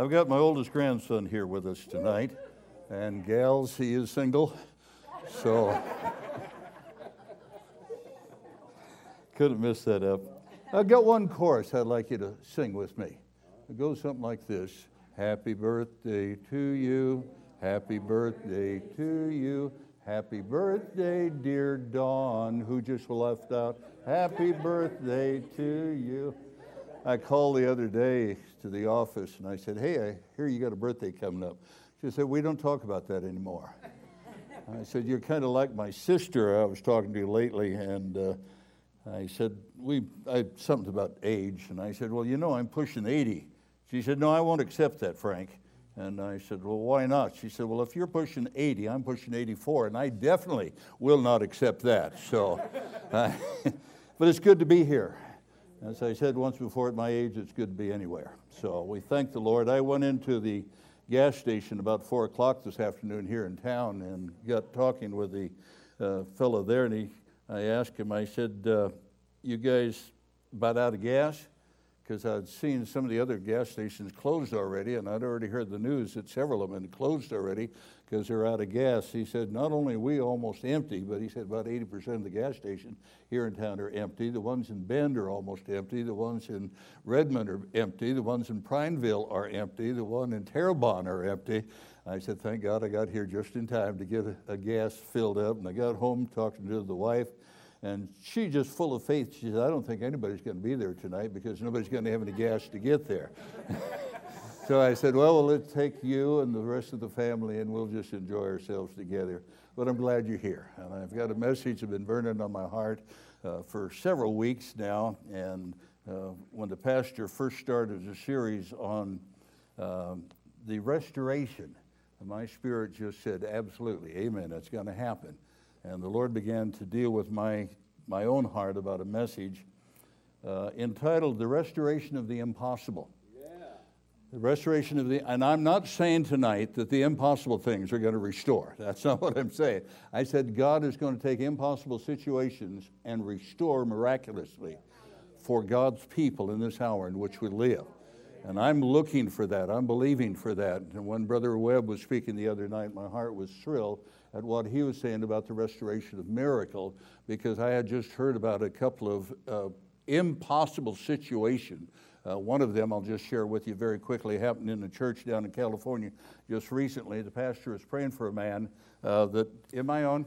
I've got my oldest grandson here with us tonight, and gals, he is single, so couldn't miss that up. I've got one chorus I'd like you to sing with me. It goes something like this Happy birthday to you, happy birthday to you, happy birthday, dear Dawn, who just left out. Happy birthday to you. I called the other day to the office and I said, Hey, I hear you got a birthday coming up. She said, We don't talk about that anymore. I said, You're kind of like my sister I was talking to lately. And uh, I said, we, I, Something about age. And I said, Well, you know, I'm pushing 80. She said, No, I won't accept that, Frank. And I said, Well, why not? She said, Well, if you're pushing 80, I'm pushing 84, and I definitely will not accept that. So, uh, but it's good to be here. As I said once before, at my age, it's good to be anywhere. So we thank the Lord. I went into the gas station about 4 o'clock this afternoon here in town and got talking with the uh, fellow there, and he, I asked him, I said, uh, You guys about out of gas? Because I'd seen some of the other gas stations closed already, and I'd already heard the news that several of them had closed already because they're out of gas. He said, not only are we almost empty, but he said about 80% of the gas stations here in town are empty. The ones in Bend are almost empty. The ones in Redmond are empty. The ones in Prineville are empty. The one in Terrebonne are empty. I said, thank God I got here just in time to get a, a gas filled up. And I got home talking to the wife. And she just full of faith. She said, I don't think anybody's going to be there tonight because nobody's going to have any gas to get there. So I said, well, let's take you and the rest of the family and we'll just enjoy ourselves together. But I'm glad you're here. And I've got a message that's been burning on my heart uh, for several weeks now. And uh, when the pastor first started a series on um, the restoration, my spirit just said, absolutely, amen, that's going to happen. And the Lord began to deal with my, my own heart about a message uh, entitled The Restoration of the Impossible. The restoration of the, and I'm not saying tonight that the impossible things are going to restore. That's not what I'm saying. I said God is going to take impossible situations and restore miraculously for God's people in this hour in which we live. And I'm looking for that. I'm believing for that. And when Brother Webb was speaking the other night, my heart was thrilled at what he was saying about the restoration of miracle because I had just heard about a couple of uh, impossible situations uh, one of them I'll just share with you very quickly happened in a church down in California just recently. The pastor was praying for a man uh, that, am I on?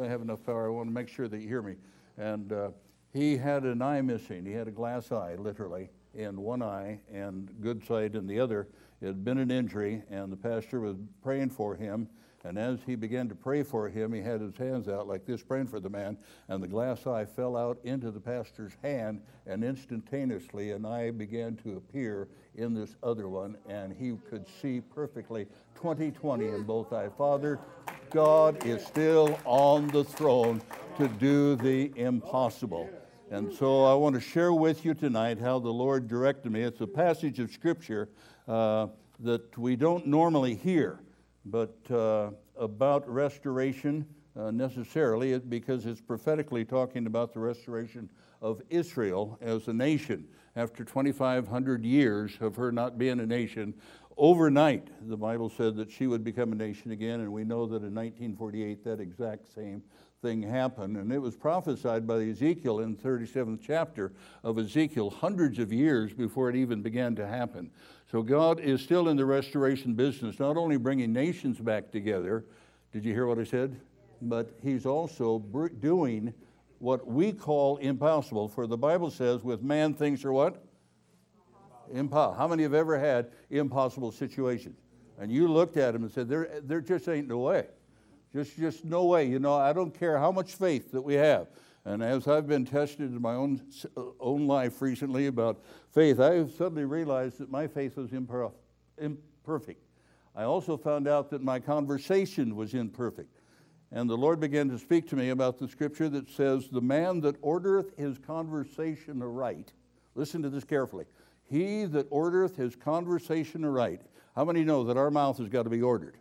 I have enough power. I want to make sure that you hear me. And uh, he had an eye missing. He had a glass eye, literally, in one eye and good sight in the other. It had been an injury, and the pastor was praying for him and as he began to pray for him, he had his hands out like this, praying for the man, and the glass eye fell out into the pastor's hand, and instantaneously an eye began to appear in this other one, and he could see perfectly 2020 in both eyes. Father, God is still on the throne to do the impossible. And so I want to share with you tonight how the Lord directed me. It's a passage of Scripture uh, that we don't normally hear but uh, about restoration uh, necessarily because it's prophetically talking about the restoration of Israel as a nation. After 2,500 years of her not being a nation, overnight the Bible said that she would become a nation again, and we know that in 1948 that exact same thing happened. And it was prophesied by Ezekiel in the 37th chapter of Ezekiel hundreds of years before it even began to happen. So God is still in the restoration business, not only bringing nations back together. Did you hear what I said? But He's also doing what we call impossible. For the Bible says, with man, things are what? Impossible. How many have ever had impossible situations? And you looked at them and said, there, there just ain't no way. Just, just no way. You know, I don't care how much faith that we have. And as I've been tested in my own, uh, own life recently about faith, I suddenly realized that my faith was imperf- imperfect. I also found out that my conversation was imperfect. And the Lord began to speak to me about the scripture that says, The man that ordereth his conversation aright, listen to this carefully, he that ordereth his conversation aright. How many know that our mouth has got to be ordered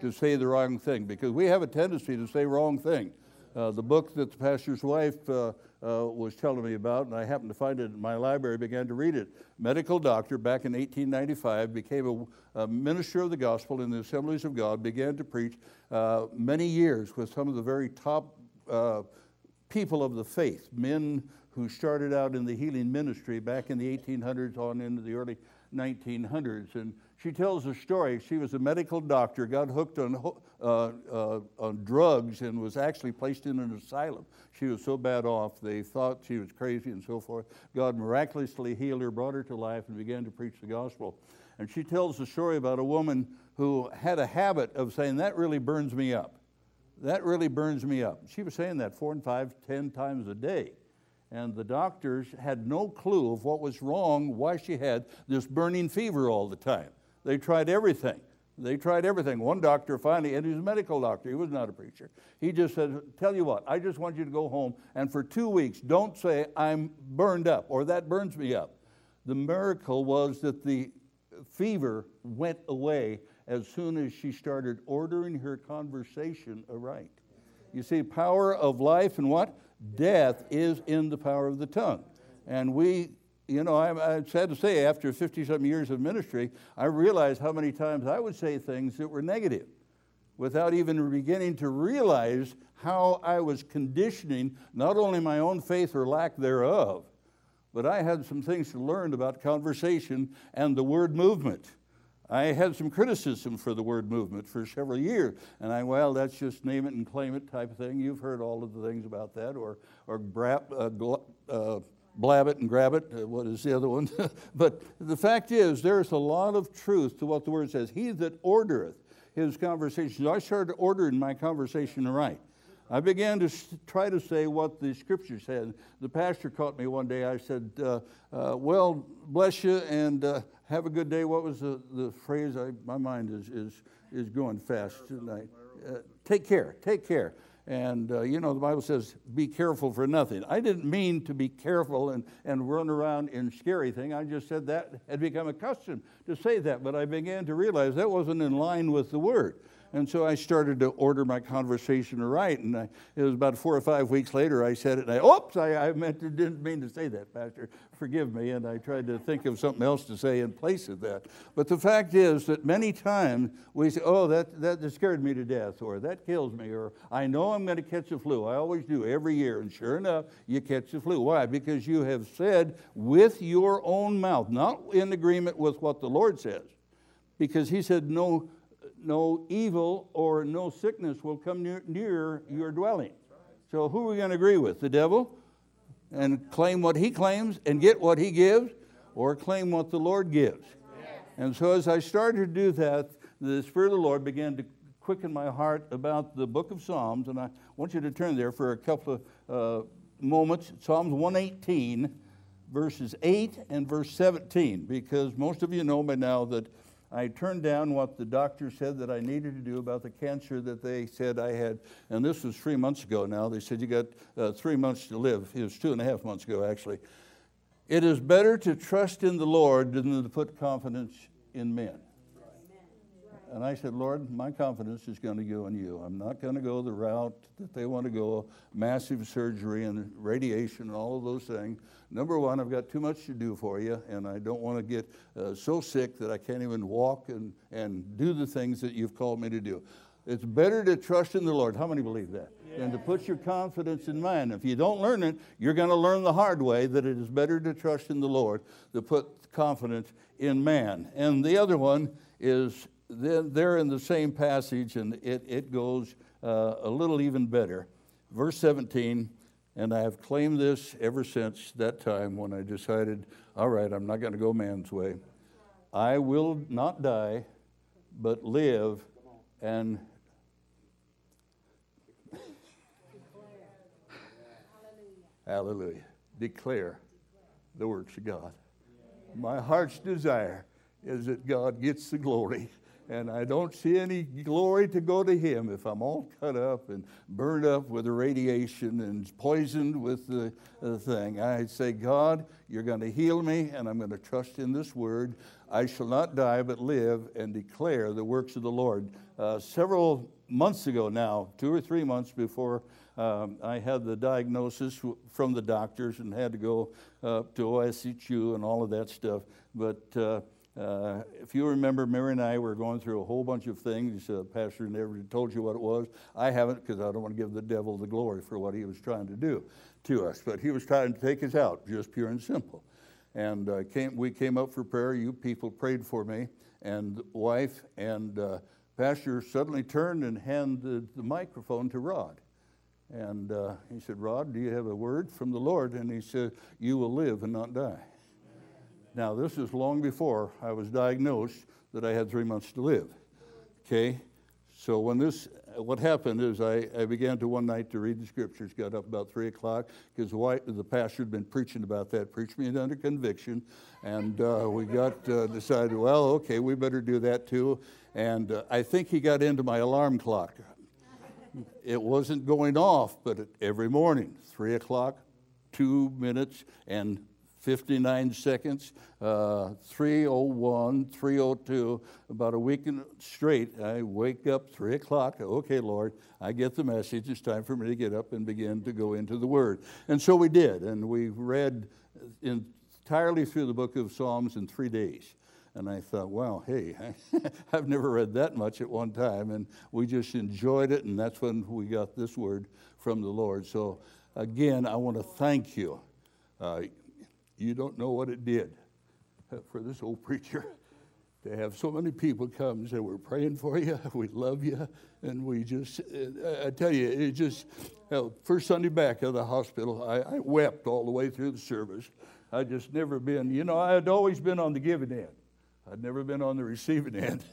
to say the wrong thing? Because we have a tendency to say wrong thing. Uh, the book that the pastor's wife uh, uh, was telling me about, and I happened to find it in my library, began to read it. Medical doctor back in 1895, became a, a minister of the gospel in the Assemblies of God, began to preach uh, many years with some of the very top uh, people of the faith, men who started out in the healing ministry back in the 1800s on into the early 1900s. And she tells a story. She was a medical doctor, got hooked on, uh, uh, on drugs, and was actually placed in an asylum. She was so bad off, they thought she was crazy and so forth. God miraculously healed her, brought her to life, and began to preach the gospel. And she tells a story about a woman who had a habit of saying, That really burns me up. That really burns me up. She was saying that four and five, ten times a day. And the doctors had no clue of what was wrong, why she had this burning fever all the time. They tried everything. They tried everything. One doctor finally, and he was a medical doctor, he was not a preacher. He just said, Tell you what, I just want you to go home and for two weeks, don't say, I'm burned up or that burns me up. The miracle was that the fever went away as soon as she started ordering her conversation aright. You see, power of life and what? Death is in the power of the tongue. And we you know, I'm, I'm, sad to say, after 50 some years of ministry, I realized how many times I would say things that were negative without even beginning to realize how I was conditioning not only my own faith or lack thereof, but I had some things to learn about conversation and the word movement. I had some criticism for the word movement for several years, and I, well, that's just name it and claim it type of thing. You've heard all of the things about that, or, or uh, uh, blab it and grab it. Uh, what is the other one? but the fact is, there's a lot of truth to what the word says. He that ordereth his conversations. I started ordering my conversation right. I began to try to say what the scripture said. The pastor caught me one day. I said, uh, uh, Well, bless you and uh, have a good day. What was the, the phrase? I, my mind is, is, is going fast tonight. Uh, take care, take care. And uh, you know, the Bible says, be careful for nothing. I didn't mean to be careful and, and run around in scary thing. I just said that had become accustomed to say that, but I began to realize that wasn't in line with the word. And so I started to order my conversation right. And I, it was about four or five weeks later I said it. And I, oops, I, I meant to, didn't mean to say that, Pastor. Forgive me. And I tried to think of something else to say in place of that. But the fact is that many times we say, oh, that, that scared me to death, or that kills me, or I know I'm going to catch the flu. I always do every year. And sure enough, you catch the flu. Why? Because you have said with your own mouth, not in agreement with what the Lord says. Because He said, no no evil or no sickness will come near, near your dwelling. So, who are we going to agree with? The devil? And claim what he claims and get what he gives, or claim what the Lord gives? And so, as I started to do that, the Spirit of the Lord began to quicken my heart about the book of Psalms. And I want you to turn there for a couple of uh, moments. Psalms 118, verses 8 and verse 17, because most of you know by now that I turned down what the doctor said that I needed to do about the cancer that they said I had. And this was three months ago now. They said, You got uh, three months to live. It was two and a half months ago, actually. It is better to trust in the Lord than to put confidence in men. And I said, Lord, my confidence is going to go in you. I'm not going to go the route that they want to go massive surgery and radiation and all of those things. Number one, I've got too much to do for you, and I don't want to get uh, so sick that I can't even walk and, and do the things that you've called me to do. It's better to trust in the Lord. How many believe that? Yeah. Than to put your confidence in man. If you don't learn it, you're going to learn the hard way that it is better to trust in the Lord than put confidence in man. And the other one is they're in the same passage, and it, it goes uh, a little even better. Verse 17, and I have claimed this ever since that time when I decided, all right, I'm not going to go man's way. I will not die, but live and Hallelujah. Declare the works of God. My heart's desire is that God gets the glory and I don't see any glory to go to him if I'm all cut up and burned up with the radiation and poisoned with the, the thing. I say, God, you're going to heal me, and I'm going to trust in this word. I shall not die, but live and declare the works of the Lord. Uh, several months ago now, two or three months before Um, I had the diagnosis from the doctors and had to go uh, to OSHU and all of that stuff. But uh, uh, if you remember, Mary and I were going through a whole bunch of things. Uh, Pastor never told you what it was. I haven't because I don't want to give the devil the glory for what he was trying to do to us. But he was trying to take us out, just pure and simple. And uh, came, we came up for prayer. You people prayed for me and wife. And uh, Pastor suddenly turned and handed the microphone to Rod. And uh, he said, Rod, do you have a word from the Lord? And he said, You will live and not die. Now, this is long before I was diagnosed that I had three months to live. Okay? So when this, what happened is I, I began to one night to read the scriptures, got up about three o'clock because the, the pastor had been preaching about that, preached me under conviction, and uh, we got uh, decided, well, okay, we better do that too. And uh, I think he got into my alarm clock. It wasn't going off, but every morning, three o'clock, two minutes, and 59 seconds, uh, 301, 302, about a week straight. I wake up 3 o'clock. Okay, Lord, I get the message. It's time for me to get up and begin to go into the Word. And so we did, and we read entirely through the book of Psalms in three days. And I thought, wow, hey, I've never read that much at one time. And we just enjoyed it, and that's when we got this word from the Lord. So, again, I want to thank you. Uh, you don't know what it did for this old preacher to have so many people come and say, We're praying for you, we love you. And we just, uh, I tell you, it just, first Sunday back of the hospital, I, I wept all the way through the service. I just never been, you know, I had always been on the giving end. I'd never been on the receiving end.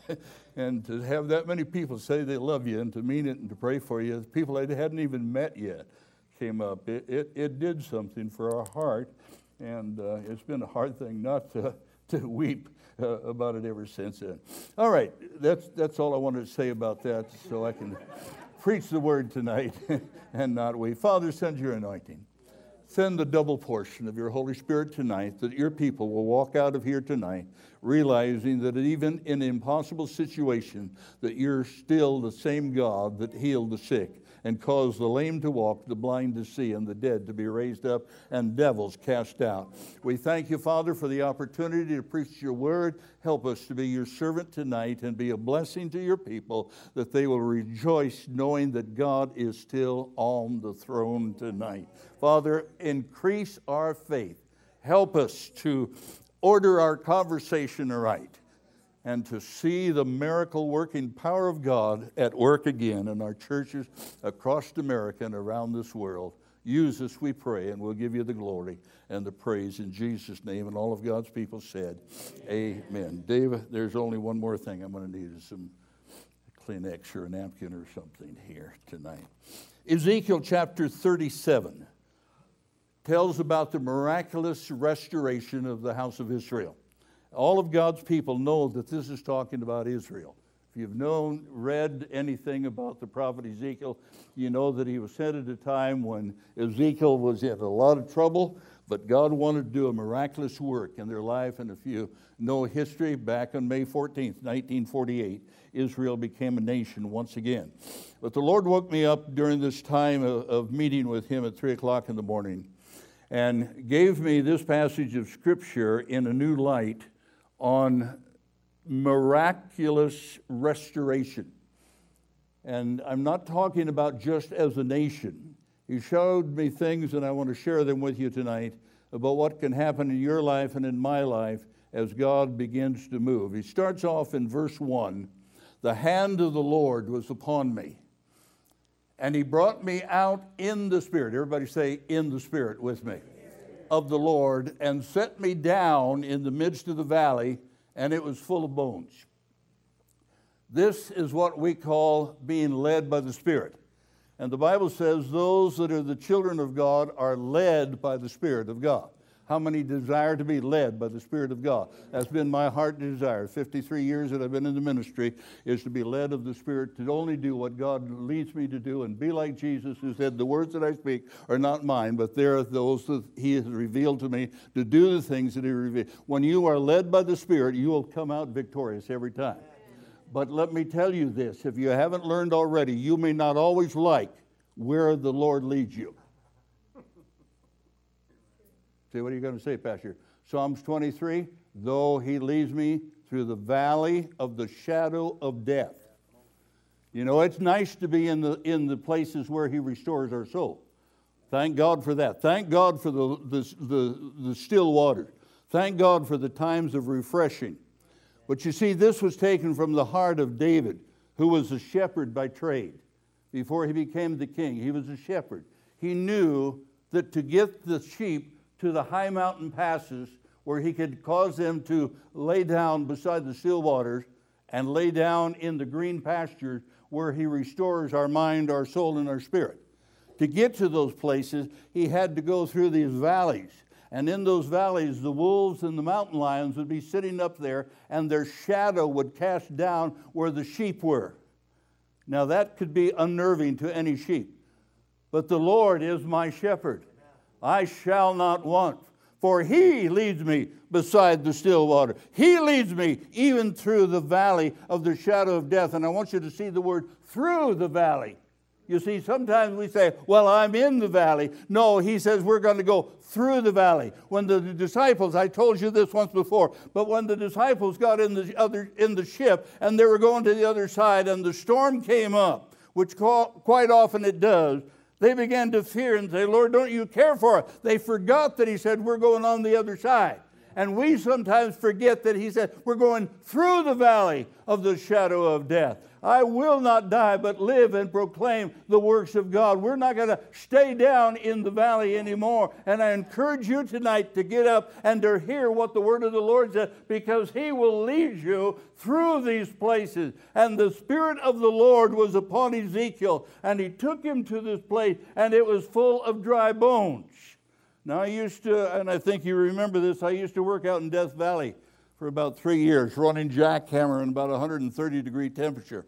and to have that many people say they love you and to mean it and to pray for you, people I hadn't even met yet came up. It, it, it did something for our heart. And uh, it's been a hard thing not to, to weep uh, about it ever since then. All right, that's, that's all I wanted to say about that so I can preach the word tonight and not weep. Father, send your anointing. Send the double portion of your Holy Spirit tonight that your people will walk out of here tonight realizing that even in impossible situation that you're still the same God that healed the sick and caused the lame to walk, the blind to see, and the dead to be raised up, and devils cast out. We thank you, Father, for the opportunity to preach your word. Help us to be your servant tonight and be a blessing to your people that they will rejoice knowing that God is still on the throne tonight. Father, increase our faith. Help us to order our conversation right and to see the miracle working power of God at work again in our churches across America and around this world. Use us, we pray, and we'll give you the glory and the praise in Jesus' name. And all of God's people said, Amen. Amen. David, there's only one more thing I'm going to need is some Kleenex or a napkin or something here tonight. Ezekiel chapter 37 tells about the miraculous restoration of the house of Israel all of God's people know that this is talking about Israel. If you've known, read anything about the prophet Ezekiel, you know that he was sent at a time when Ezekiel was in a lot of trouble, but God wanted to do a miraculous work in their life. And if you know history, back on May 14th, 1948, Israel became a nation once again. But the Lord woke me up during this time of, of meeting with Him at 3 o'clock in the morning and gave me this passage of Scripture in a new light on miraculous restoration. And I'm not talking about just as a nation. He showed me things, and I want to share them with you tonight about what can happen in your life and in my life as God begins to move. He starts off in verse 1 The hand of the Lord was upon me, and he brought me out in the Spirit. Everybody say, in the Spirit with me of the Lord and set me down in the midst of the valley, and it was full of bones. This is what we call being led by the Spirit. And the Bible says those that are the children of God are led by the Spirit of God. How many desire to be led by the Spirit of God? That's been my heart desire. 53 years that I've been in the ministry is to be led of the Spirit, to only do what God leads me to do and be like Jesus, who said, The words that I speak are not mine, but they're those that He has revealed to me to do the things that He revealed. When you are led by the Spirit, you will come out victorious every time. But let me tell you this if you haven't learned already, you may not always like where the Lord leads you. See, what are you going to say, Pastor? Psalms 23 Though he leads me through the valley of the shadow of death. You know, it's nice to be in the, in the places where he restores our soul. Thank God for that. Thank God for the, the, the, the still water. Thank God for the times of refreshing. But you see, this was taken from the heart of David, who was a shepherd by trade. Before he became the king, he was a shepherd. He knew that to get the sheep to the high mountain passes where he could cause them to lay down beside the still waters and lay down in the green pastures where he restores our mind, our soul, and our spirit. To get to those places, he had to go through these valleys. And in those valleys, the wolves and the mountain lions would be sitting up there, and their shadow would cast down where the sheep were. Now, that could be unnerving to any sheep. But the Lord is my shepherd. I shall not want for he leads me beside the still water. He leads me even through the valley of the shadow of death. And I want you to see the word through the valley. You see, sometimes we say, Well, I'm in the valley. No, he says we're going to go through the valley. When the disciples, I told you this once before, but when the disciples got in the, other, in the ship and they were going to the other side and the storm came up, which quite often it does, they began to fear and say, Lord, don't you care for us? They forgot that He said, We're going on the other side. And we sometimes forget that He said, We're going through the valley of the shadow of death. I will not die, but live and proclaim the works of God. We're not going to stay down in the valley anymore. And I encourage you tonight to get up and to hear what the word of the Lord says, because He will lead you through these places. And the Spirit of the Lord was upon Ezekiel, and He took him to this place, and it was full of dry bones. Now, I used to, and I think you remember this, I used to work out in Death Valley for about three years, running jackhammer in about 130 degree temperature.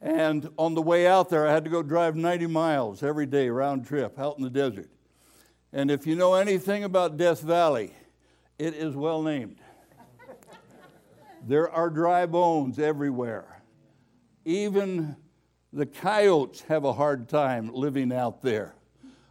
And on the way out there, I had to go drive 90 miles every day, round trip, out in the desert. And if you know anything about Death Valley, it is well named. there are dry bones everywhere. Even the coyotes have a hard time living out there.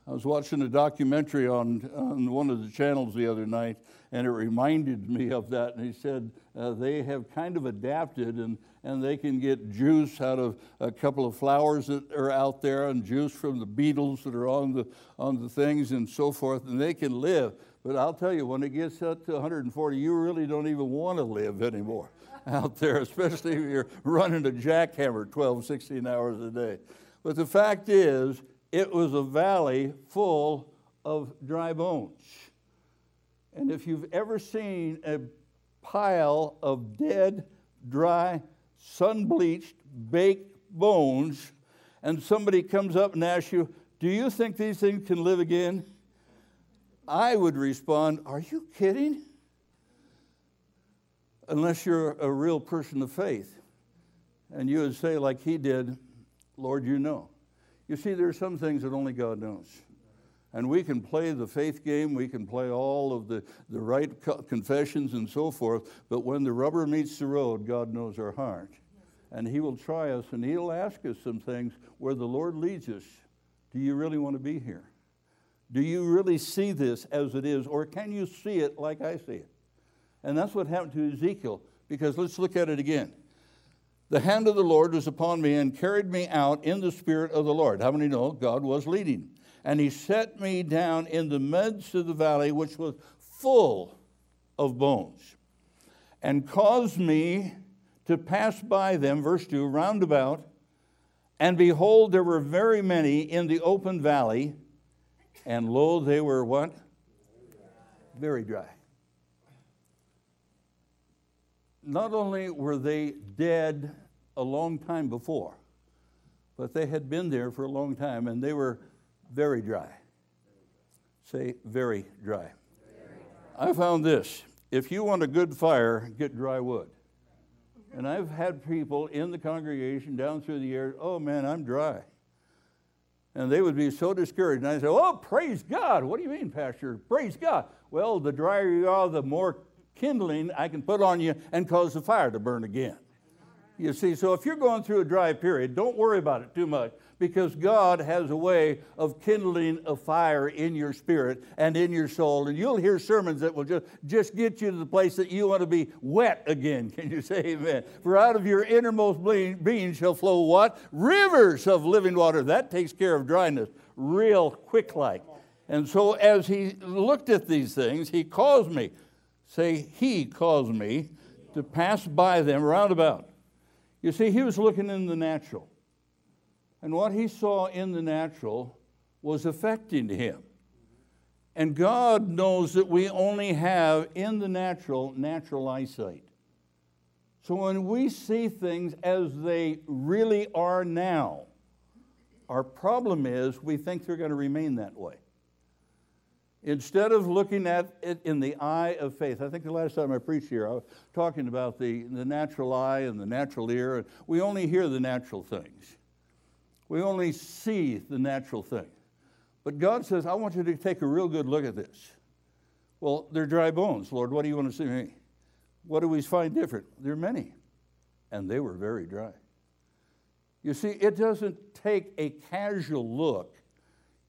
I was watching a documentary on, on one of the channels the other night, and it reminded me of that. And he said uh, they have kind of adapted and, and they can get juice out of a couple of flowers that are out there and juice from the beetles that are on the, on the things and so forth, and they can live. But I'll tell you, when it gets up to 140, you really don't even want to live anymore out there, especially if you're running a jackhammer 12, 16 hours a day. But the fact is, it was a valley full of dry bones. And if you've ever seen a pile of dead, dry, sun bleached, baked bones, and somebody comes up and asks you, Do you think these things can live again? I would respond, Are you kidding? Unless you're a real person of faith. And you would say, like he did, Lord, you know. You see, there are some things that only God knows. And we can play the faith game, we can play all of the, the right confessions and so forth, but when the rubber meets the road, God knows our heart. And He will try us and He'll ask us some things where the Lord leads us. Do you really want to be here? Do you really see this as it is, or can you see it like I see it? And that's what happened to Ezekiel, because let's look at it again. The hand of the Lord was upon me and carried me out in the spirit of the Lord. How many know God was leading? And he set me down in the midst of the valley, which was full of bones, and caused me to pass by them, verse 2, round about. And behold, there were very many in the open valley, and lo, they were what? Very dry. not only were they dead a long time before, but they had been there for a long time and they were very dry. Say, very dry. I found this if you want a good fire, get dry wood. And I've had people in the congregation down through the years, oh man, I'm dry. And they would be so discouraged. And I say, oh, praise God. What do you mean, Pastor? Praise God. Well, the drier you are, the more kindling I can put on you and cause the fire to burn again. You see, so if you're going through a dry period, don't worry about it too much because God has a way of kindling a fire in your spirit and in your soul. And you'll hear sermons that will just, just get you to the place that you want to be wet again. Can you say amen? For out of your innermost being shall flow what? Rivers of living water. That takes care of dryness real quick like. And so as he looked at these things, he caused me, say, he caused me to pass by them roundabout. You see, he was looking in the natural. And what he saw in the natural was affecting him. And God knows that we only have in the natural, natural eyesight. So when we see things as they really are now, our problem is we think they're going to remain that way. Instead of looking at it in the eye of faith, I think the last time I preached here, I was talking about the, the natural eye and the natural ear. And we only hear the natural things, we only see the natural thing. But God says, I want you to take a real good look at this. Well, they're dry bones. Lord, what do you want to see me? What do we find different? There are many, and they were very dry. You see, it doesn't take a casual look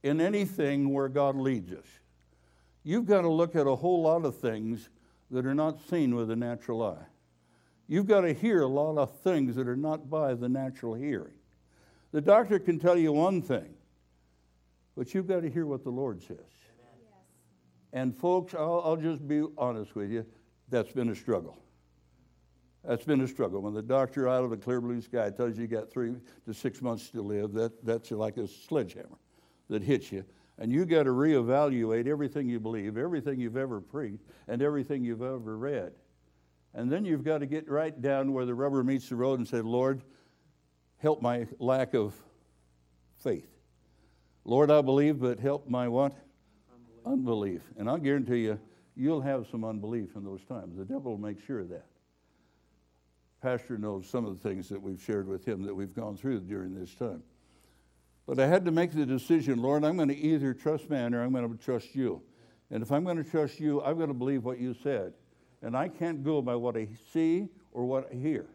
in anything where God leads us you've got to look at a whole lot of things that are not seen with the natural eye. You've got to hear a lot of things that are not by the natural hearing. The doctor can tell you one thing, but you've got to hear what the Lord says. Yes. And, folks, I'll, I'll just be honest with you, that's been a struggle. That's been a struggle. When the doctor out of the clear blue sky tells you you got three to six months to live, that, that's like a sledgehammer that hits you. And you got to reevaluate everything you believe, everything you've ever preached, and everything you've ever read. And then you've got to get right down where the rubber meets the road and say, Lord, help my lack of faith. Lord, I believe, but help my what? Unbelief. unbelief. And I'll guarantee you, you'll have some unbelief in those times. The devil will make sure of that. Pastor knows some of the things that we've shared with him that we've gone through during this time. But I had to make the decision Lord, I'm going to either trust man or I'm going to trust you. And if I'm going to trust you, I've got to believe what you said. And I can't go by what I see or what I hear.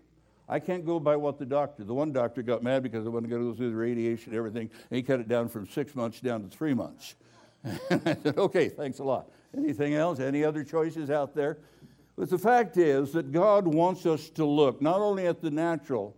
I can't go by what the doctor, the one doctor got mad because I going to go through the radiation and everything, and he cut it down from six months down to three months. and I said, okay, thanks a lot. Anything else? Any other choices out there? But the fact is that God wants us to look not only at the natural,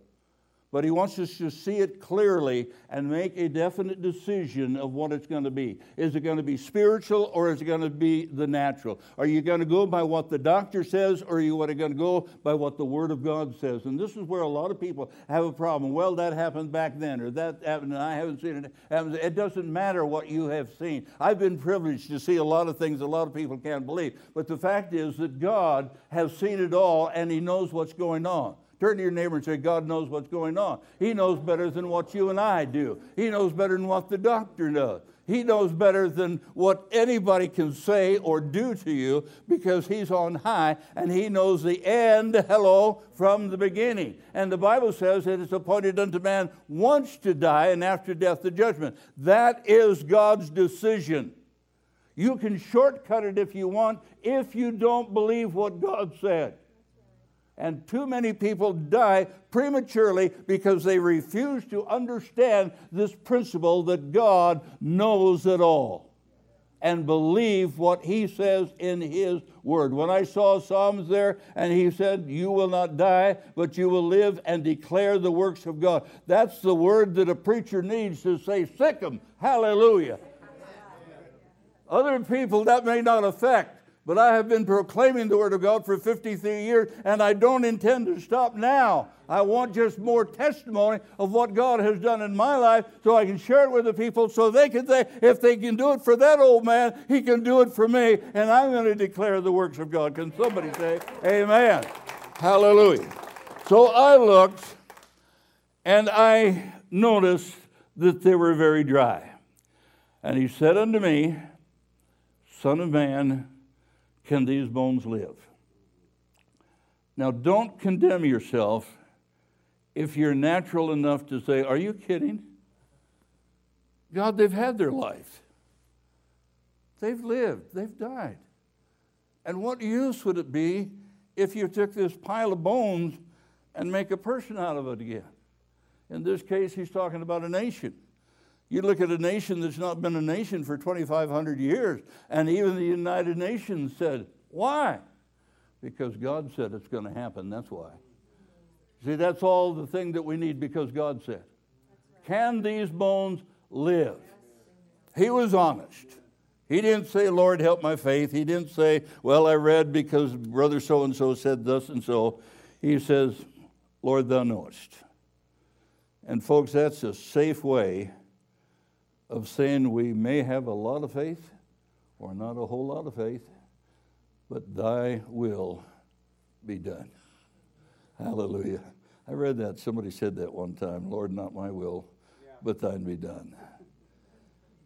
but he wants us to see it clearly and make a definite decision of what it's going to be. Is it going to be spiritual or is it going to be the natural? Are you going to go by what the doctor says or are you going to go by what the Word of God says? And this is where a lot of people have a problem. Well, that happened back then or that happened and I haven't seen it. It doesn't matter what you have seen. I've been privileged to see a lot of things a lot of people can't believe. But the fact is that God has seen it all and He knows what's going on. Turn to your neighbor and say, God knows what's going on. He knows better than what you and I do. He knows better than what the doctor does. He knows better than what anybody can say or do to you because He's on high and He knows the end, hello, from the beginning. And the Bible says that it's appointed unto man once to die and after death the judgment. That is God's decision. You can shortcut it if you want if you don't believe what God said. And too many people die prematurely because they refuse to understand this principle that God knows it all and believe what He says in His Word. When I saw Psalms there and He said, You will not die, but you will live and declare the works of God. That's the word that a preacher needs to say, Sick 'em, hallelujah. Other people that may not affect. But I have been proclaiming the Word of God for 53 years, and I don't intend to stop now. I want just more testimony of what God has done in my life so I can share it with the people so they can say, if they can do it for that old man, he can do it for me, and I'm going to declare the works of God. Can somebody say, Amen? Hallelujah. So I looked, and I noticed that they were very dry. And he said unto me, Son of man, can these bones live? Now, don't condemn yourself if you're natural enough to say, Are you kidding? God, they've had their life. They've lived, they've died. And what use would it be if you took this pile of bones and make a person out of it again? In this case, he's talking about a nation. You look at a nation that's not been a nation for 2,500 years, and even the United Nations said, Why? Because God said it's going to happen, that's why. See, that's all the thing that we need because God said. Can these bones live? He was honest. He didn't say, Lord, help my faith. He didn't say, Well, I read because brother so and so said thus and so. He says, Lord, thou knowest. And, folks, that's a safe way of saying we may have a lot of faith or not a whole lot of faith, but thy will be done. Hallelujah. I read that. Somebody said that one time Lord, not my will, but thine be done.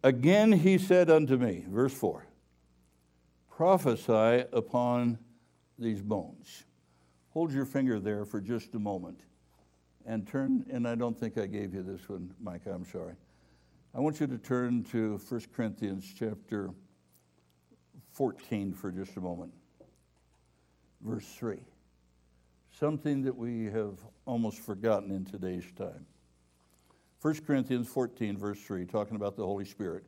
Again he said unto me, verse 4 prophesy upon these bones. Hold your finger there for just a moment and turn, and I don't think I gave you this one, Micah, I'm sorry. I want you to turn to 1 Corinthians chapter 14 for just a moment. Verse 3. Something that we have almost forgotten in today's time. 1 Corinthians 14, verse 3, talking about the Holy Spirit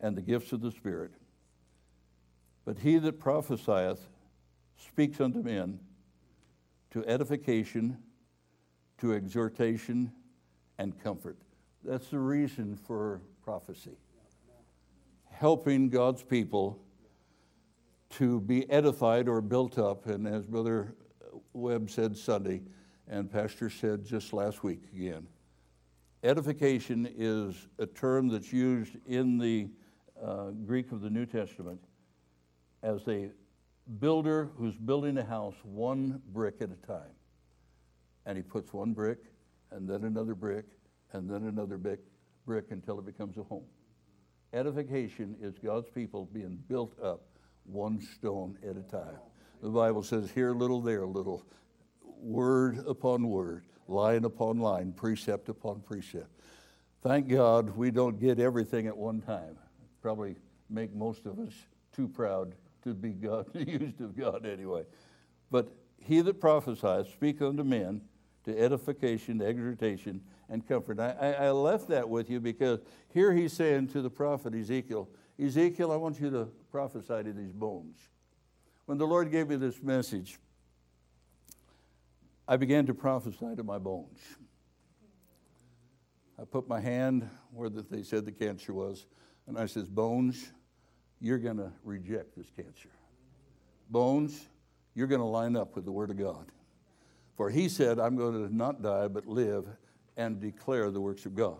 and the gifts of the Spirit. But he that prophesieth speaks unto men to edification, to exhortation, and comfort. That's the reason for prophecy. Helping God's people to be edified or built up. And as Brother Webb said Sunday, and Pastor said just last week again, edification is a term that's used in the uh, Greek of the New Testament as a builder who's building a house one brick at a time. And he puts one brick, and then another brick, and then another brick, brick until it becomes a home. Edification is God's people being built up one stone at a time. The Bible says, here a little, there a little, word upon word, line upon line, precept upon precept. Thank God we don't get everything at one time. Probably make most of us too proud to be God, used of God anyway. But he that prophesies speak unto men to edification, exhortation, and comfort. I, I left that with you because here he's saying to the prophet Ezekiel, Ezekiel, I want you to prophesy to these bones. When the Lord gave me this message, I began to prophesy to my bones. I put my hand where they said the cancer was, and I says, Bones, you're going to reject this cancer. Bones, you're going to line up with the Word of God. For he said, I'm going to not die, but live and declare the works of God.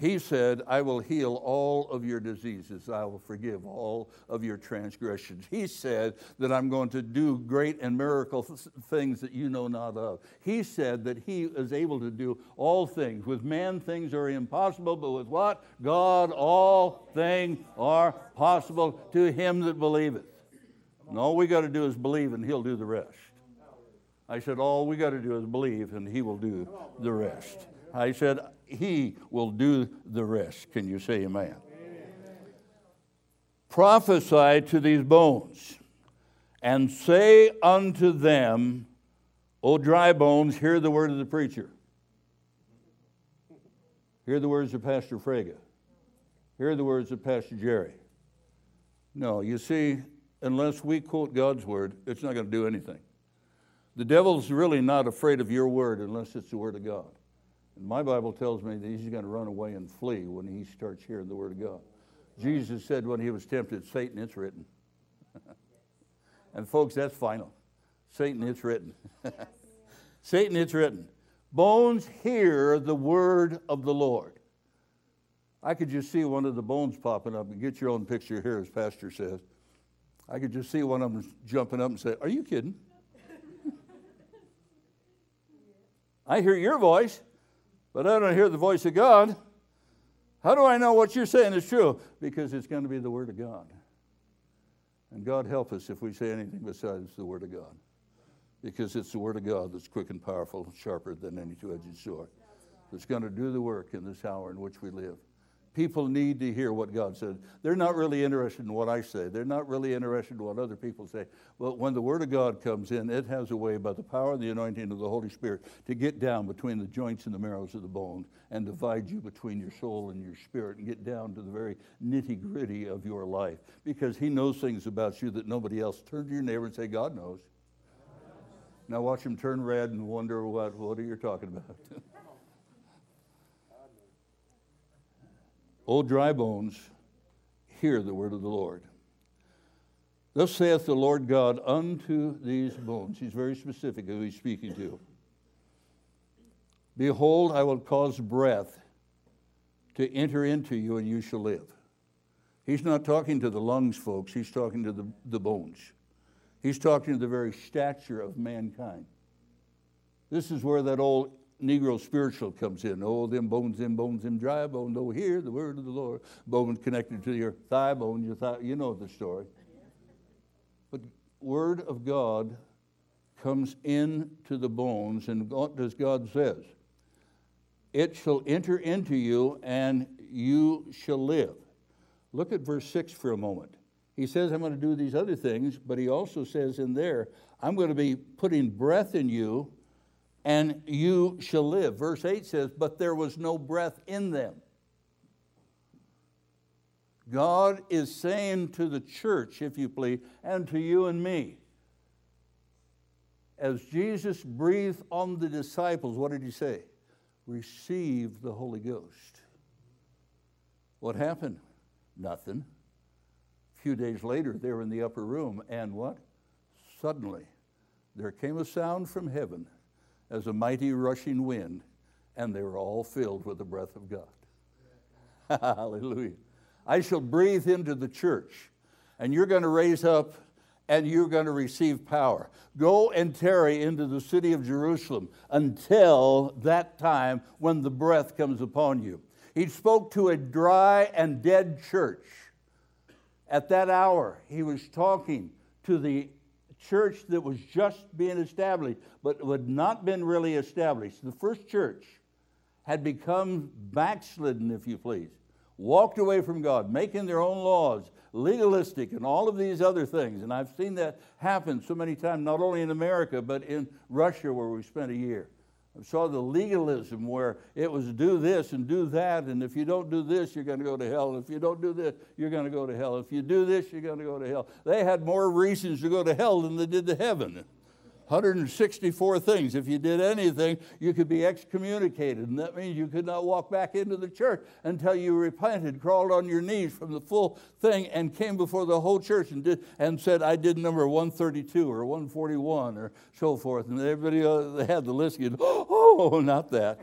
He said, I will heal all of your diseases. I will forgive all of your transgressions. He said that I'm going to do great and miracle things that you know not of. He said that He is able to do all things. With man, things are impossible, but with what? God, all things are possible to him that believeth. And all we got to do is believe, and He'll do the rest. I said, All we got to do is believe, and He will do the rest. I said, He will do the rest. Can you say amen? amen? Prophesy to these bones and say unto them, O dry bones, hear the word of the preacher. Hear the words of Pastor Frega. Hear the words of Pastor Jerry. No, you see, unless we quote God's word, it's not going to do anything. The devil's really not afraid of your word unless it's the word of God. And my Bible tells me that he's going to run away and flee when he starts hearing the word of God. Jesus said when he was tempted, Satan, it's written. and folks, that's final. Satan, it's written. Satan, it's written. Bones hear the word of the Lord. I could just see one of the bones popping up and get your own picture here, as Pastor says. I could just see one of them jumping up and say, Are you kidding? I hear your voice but I don't hear the voice of God. How do I know what you're saying is true? Because it's going to be the Word of God. And God help us if we say anything besides the Word of God. Because it's the Word of God that's quick and powerful, sharper than any two edged sword, that's going to do the work in this hour in which we live. People need to hear what God said. They're not really interested in what I say. They're not really interested in what other people say. But when the Word of God comes in, it has a way by the power and the anointing of the Holy Spirit to get down between the joints and the marrows of the bones and divide you between your soul and your spirit and get down to the very nitty gritty of your life because He knows things about you that nobody else. Turn to your neighbor and say, God knows. Now watch him turn red and wonder what, what are you talking about? O dry bones, hear the word of the Lord. Thus saith the Lord God unto these bones. He's very specific who he's speaking to. Behold, I will cause breath to enter into you, and you shall live. He's not talking to the lungs, folks. He's talking to the, the bones. He's talking to the very stature of mankind. This is where that old Negro spiritual comes in. Oh, them bones, them bones, them dry bones. Oh, hear the word of the Lord. Bone connected to your thigh bone, your thigh. You know the story. But word of God comes into the bones, and what does God says? It shall enter into you, and you shall live. Look at verse 6 for a moment. He says, I'm going to do these other things, but he also says in there, I'm going to be putting breath in you and you shall live. Verse 8 says, But there was no breath in them. God is saying to the church, if you please, and to you and me, as Jesus breathed on the disciples, what did he say? Receive the Holy Ghost. What happened? Nothing. A few days later, they were in the upper room, and what? Suddenly, there came a sound from heaven as a mighty rushing wind, and they were all filled with the breath of God. Hallelujah. I shall breathe into the church, and you're going to raise up and you're going to receive power. Go and tarry into the city of Jerusalem until that time when the breath comes upon you. He spoke to a dry and dead church. At that hour, he was talking to the church that was just being established, but had not been really established. The first church had become backslidden, if you please, walked away from God, making their own laws, legalistic, and all of these other things. And I've seen that happen so many times, not only in America, but in Russia, where we spent a year. Saw the legalism where it was do this and do that, and if you don't do this, you're going to go to hell. If you don't do this, you're going to go to hell. If you do this, you're going to go to hell. They had more reasons to go to hell than they did to heaven. 164 things. If you did anything, you could be excommunicated. And that means you could not walk back into the church until you repented, crawled on your knees from the full thing, and came before the whole church and, did, and said, I did number 132 or 141 or so forth. And everybody uh, they had the list, you'd, oh, not that.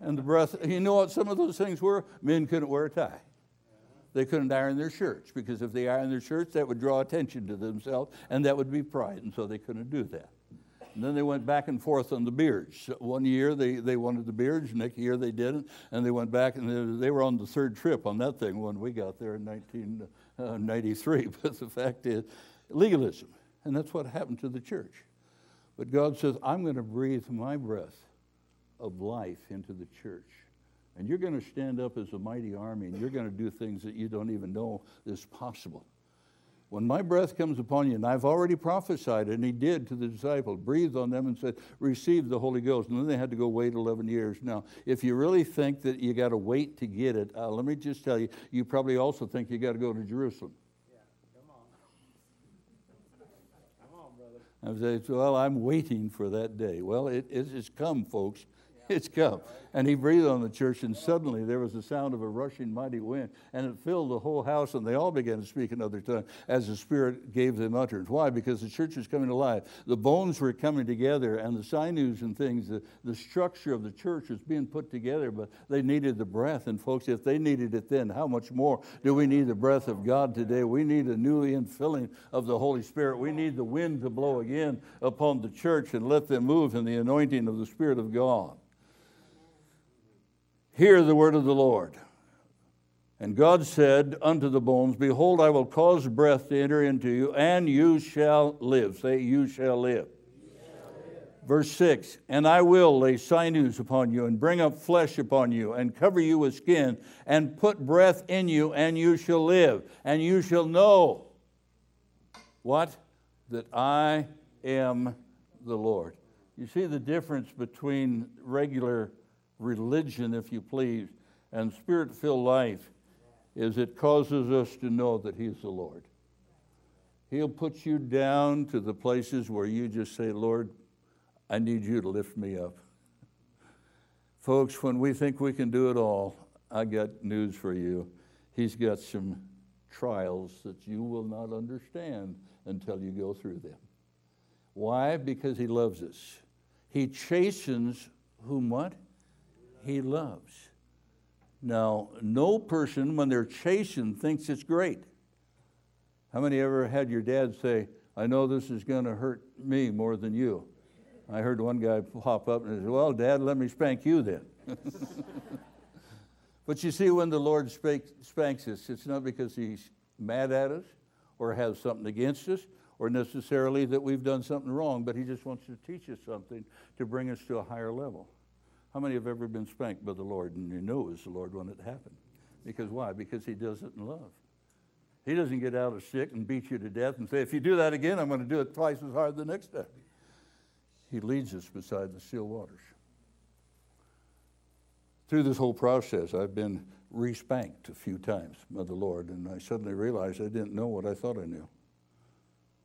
and the breath, you know what some of those things were? Men couldn't wear a tie they couldn't iron their shirts because if they ironed their shirts, that would draw attention to themselves and that would be pride, and so they couldn't do that. And then they went back and forth on the beards. One year they, they wanted the beards, next year they didn't, and they went back and they, they were on the third trip on that thing when we got there in 1993. Uh, but the fact is, legalism, and that's what happened to the church. But God says, I'm going to breathe my breath of life into the church. And you're going to stand up as a mighty army and you're going to do things that you don't even know is possible. When my breath comes upon you, and I've already prophesied, and he did to the disciples, breathed on them and said, Receive the Holy Ghost. And then they had to go wait 11 years. Now, if you really think that you got to wait to get it, uh, let me just tell you, you probably also think you got to go to Jerusalem. Yeah, come on. Come on, brother. I say, Well, I'm waiting for that day. Well, it, it's come, folks. It's come. And he breathed on the church, and suddenly there was the sound of a rushing mighty wind, and it filled the whole house, and they all began to speak another tongue as the Spirit gave them utterance. Why? Because the church was coming alive. The bones were coming together, and the sinews and things, the, the structure of the church was being put together, but they needed the breath. And folks, if they needed it then, how much more do we need the breath of God today? We need a new infilling of the Holy Spirit. We need the wind to blow again upon the church and let them move in the anointing of the Spirit of God. Hear the word of the Lord. And God said unto the bones, Behold, I will cause breath to enter into you, and you shall live. Say, You shall live. Verse 6 And I will lay sinews upon you, and bring up flesh upon you, and cover you with skin, and put breath in you, and you shall live, and you shall know what? That I am the Lord. You see the difference between regular religion, if you please, and spirit filled life is it causes us to know that He's the Lord. He'll put you down to the places where you just say, Lord, I need you to lift me up. Folks, when we think we can do it all, I got news for you. He's got some trials that you will not understand until you go through them. Why? Because He loves us. He chastens whom what? He loves. Now, no person, when they're chastened, thinks it's great. How many ever had your dad say, I know this is going to hurt me more than you? I heard one guy pop up and said, Well, Dad, let me spank you then. but you see, when the Lord spanks us, it's not because He's mad at us or has something against us or necessarily that we've done something wrong, but He just wants to teach us something to bring us to a higher level. How many have ever been spanked by the Lord and you knew it was the Lord when it happened? Because why? Because He does it in love. He doesn't get out of sick and beat you to death and say, if you do that again, I'm going to do it twice as hard the next day. He leads us beside the still waters. Through this whole process, I've been respanked a few times by the Lord, and I suddenly realized I didn't know what I thought I knew.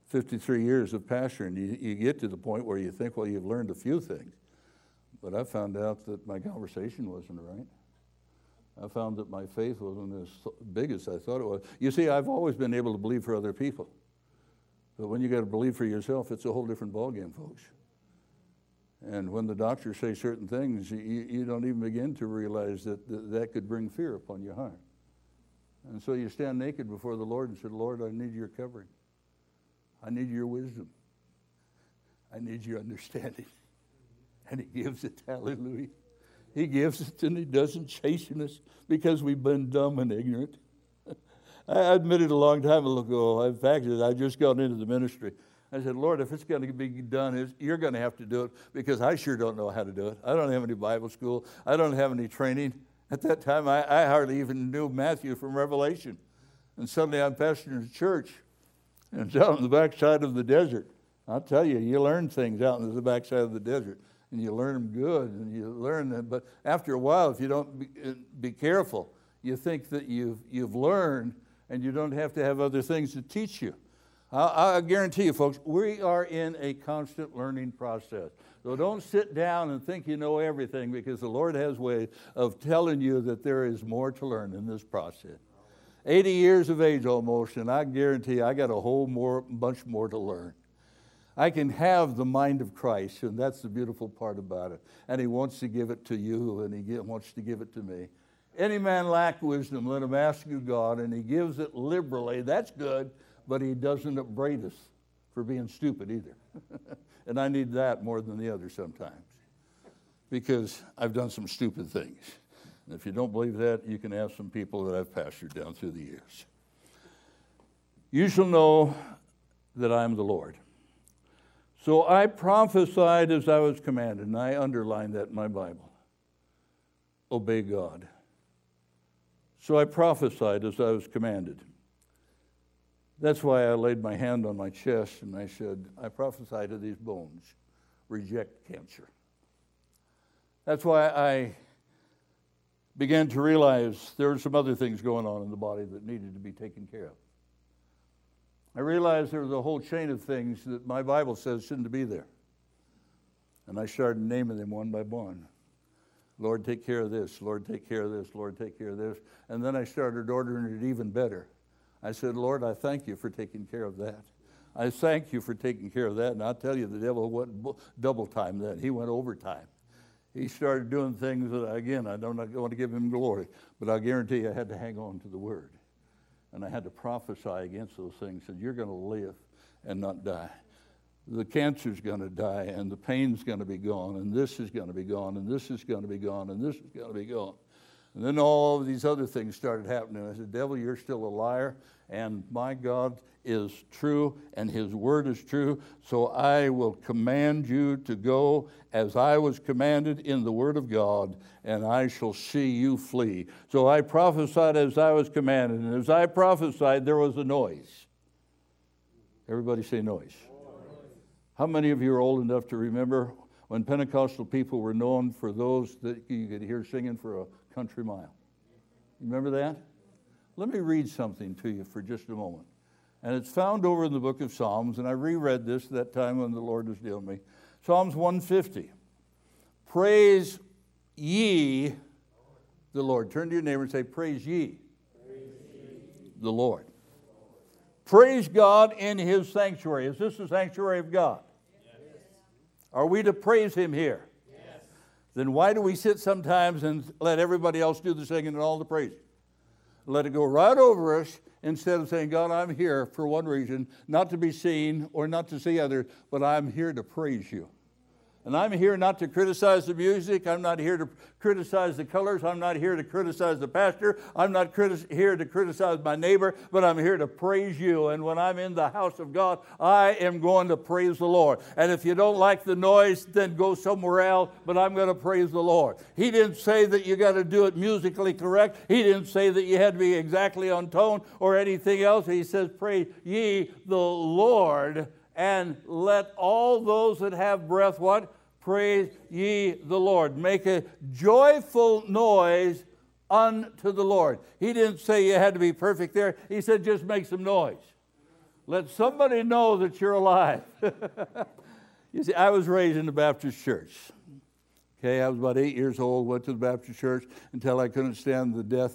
53 years of pastoring, you, you get to the point where you think, well, you've learned a few things. But I found out that my conversation wasn't right. I found that my faith wasn't as big as I thought it was. You see, I've always been able to believe for other people. But when you got to believe for yourself, it's a whole different ballgame, folks. And when the doctors say certain things, you, you don't even begin to realize that, that that could bring fear upon your heart. And so you stand naked before the Lord and say, Lord, I need your covering. I need your wisdom. I need your understanding. And he gives it, hallelujah. He gives it and he doesn't chasten us because we've been dumb and ignorant. I admitted a long time ago, in fact, I just got into the ministry. I said, Lord, if it's going to be done, you're going to have to do it because I sure don't know how to do it. I don't have any Bible school. I don't have any training. At that time, I, I hardly even knew Matthew from Revelation. And suddenly I'm pastoring a church, and it's out on the backside of the desert. I'll tell you, you learn things out in the backside of the desert and you learn them good and you learn them. But after a while, if you don't be, uh, be careful, you think that you've, you've learned and you don't have to have other things to teach you. I, I guarantee you, folks, we are in a constant learning process. So don't sit down and think you know everything because the Lord has way of telling you that there is more to learn in this process. 80 years of age almost, and I guarantee I got a whole more, bunch more to learn. I can have the mind of Christ, and that's the beautiful part about it. And He wants to give it to you, and He wants to give it to me. Any man lack wisdom, let him ask you God, and He gives it liberally. That's good, but He doesn't upbraid us for being stupid either. and I need that more than the other sometimes because I've done some stupid things. And if you don't believe that, you can ask some people that I've pastored down through the years. You shall know that I am the Lord. So I prophesied as I was commanded, and I underlined that in my Bible. Obey God. So I prophesied as I was commanded. That's why I laid my hand on my chest and I said, I prophesy to these bones, reject cancer. That's why I began to realize there were some other things going on in the body that needed to be taken care of. I realized there was a whole chain of things that my Bible says shouldn't be there. And I started naming them one by one. Lord, take care of this. Lord, take care of this. Lord, take care of this. And then I started ordering it even better. I said, Lord, I thank you for taking care of that. I thank you for taking care of that. And I'll tell you, the devil went double time then. He went overtime. He started doing things that, again, I don't want to give him glory, but I guarantee you I had to hang on to the word and I had to prophesy against those things. Said, You're going to live and not die. The cancer's going to die, and the pain's going to be gone, and this is going to be gone, and this is going to be gone, and this is going to be gone. And then all of these other things started happening. I said, Devil, you're still a liar, and my God is true, and his word is true. So I will command you to go as I was commanded in the word of God, and I shall see you flee. So I prophesied as I was commanded, and as I prophesied, there was a noise. Everybody say noise. How many of you are old enough to remember when Pentecostal people were known for those that you could hear singing for a country mile. Remember that? Let me read something to you for just a moment. And it's found over in the book of Psalms, and I reread this that time when the Lord was dealing with me. Psalms 150. Praise ye the Lord. Turn to your neighbor and say, Praise ye, Praise ye. the Lord. Praise God in his sanctuary. Is this the sanctuary of God? Yes. Are we to praise him here? then why do we sit sometimes and let everybody else do the singing and all the praise? Let it go right over us instead of saying, God, I'm here for one reason, not to be seen or not to see others, but I'm here to praise you. And I'm here not to criticize the music. I'm not here to criticize the colors. I'm not here to criticize the pastor. I'm not criti- here to criticize my neighbor, but I'm here to praise you. And when I'm in the house of God, I am going to praise the Lord. And if you don't like the noise, then go somewhere else, but I'm going to praise the Lord. He didn't say that you got to do it musically correct. He didn't say that you had to be exactly on tone or anything else. He says, Praise ye the Lord and let all those that have breath what? Praise ye the Lord. Make a joyful noise unto the Lord. He didn't say you had to be perfect there. He said just make some noise. Let somebody know that you're alive. you see, I was raised in the Baptist church. Okay, I was about eight years old, went to the Baptist church until I couldn't stand the deaf,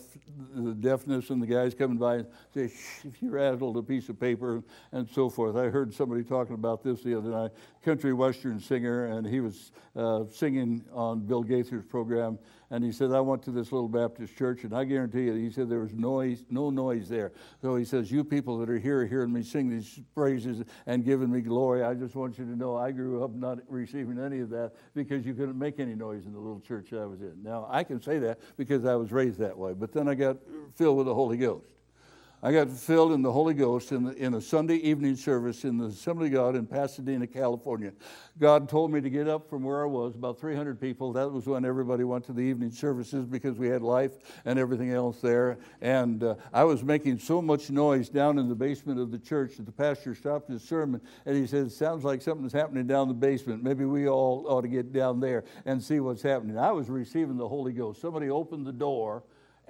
the deafness and the guys coming by and say, Shh, if you rattled a piece of paper and so forth. I heard somebody talking about this the other night, country western singer, and he was uh, singing on Bill Gaither's program, and he said, I went to this little Baptist church, and I guarantee you, he said there was noise, no noise there. So he says, You people that are here hearing me sing these praises and giving me glory, I just want you to know I grew up not receiving any of that because you couldn't make any noise in the little church I was in. Now, I can say that because I was raised that way, but then I got filled with the Holy Ghost. I got filled in the Holy Ghost in, the, in a Sunday evening service in the Assembly of God in Pasadena, California. God told me to get up from where I was, about 300 people. That was when everybody went to the evening services because we had life and everything else there. And uh, I was making so much noise down in the basement of the church that the pastor stopped his sermon and he said, Sounds like something's happening down the basement. Maybe we all ought to get down there and see what's happening. I was receiving the Holy Ghost. Somebody opened the door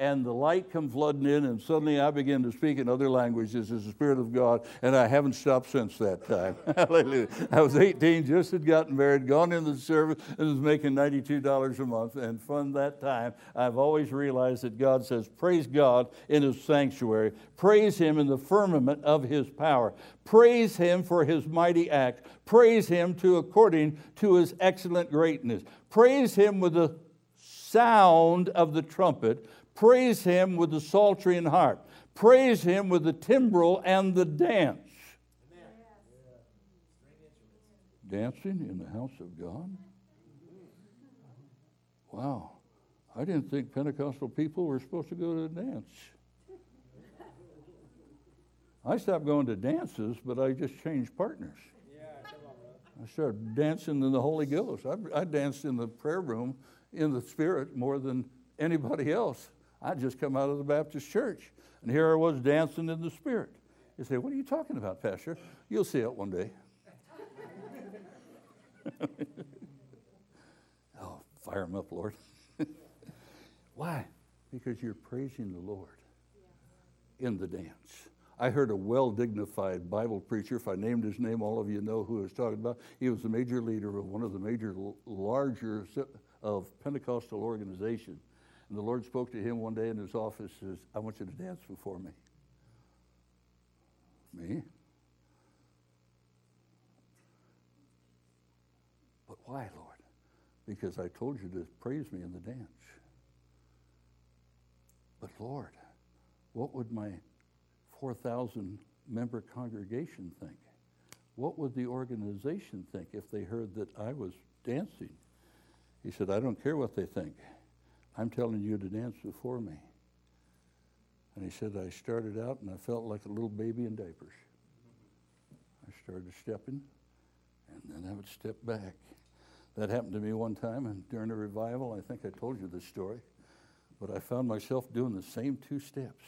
and the light come flooding in, and suddenly I begin to speak in other languages as the Spirit of God, and I haven't stopped since that time. Hallelujah. I was 18, just had gotten married, gone into the service, and was making $92 a month. And from that time, I've always realized that God says, Praise God in His sanctuary, praise Him in the firmament of His power, praise Him for His mighty act, praise Him to according to His excellent greatness, praise Him with the sound of the trumpet Praise him with the psaltery and harp. Praise him with the timbrel and the dance. Dancing in the house of God? Wow. I didn't think Pentecostal people were supposed to go to a dance. I stopped going to dances, but I just changed partners. I started dancing in the Holy Ghost. I, I danced in the prayer room in the Spirit more than anybody else. I just come out of the Baptist church, and here I was dancing in the Spirit. You say, What are you talking about, Pastor? You'll see it one day. oh, fire him up, Lord. Why? Because you're praising the Lord in the dance. I heard a well dignified Bible preacher. If I named his name, all of you know who I was talking about. He was the major leader of one of the major, larger of Pentecostal organizations. And the Lord spoke to him one day in his office, says, I want you to dance before me. Me? But why, Lord? Because I told you to praise me in the dance. But Lord, what would my 4,000 member congregation think? What would the organization think if they heard that I was dancing? He said, I don't care what they think. I'm telling you to dance before me. And he said, I started out and I felt like a little baby in diapers. I started stepping, and then I would step back. That happened to me one time and during a revival. I think I told you this story. But I found myself doing the same two steps.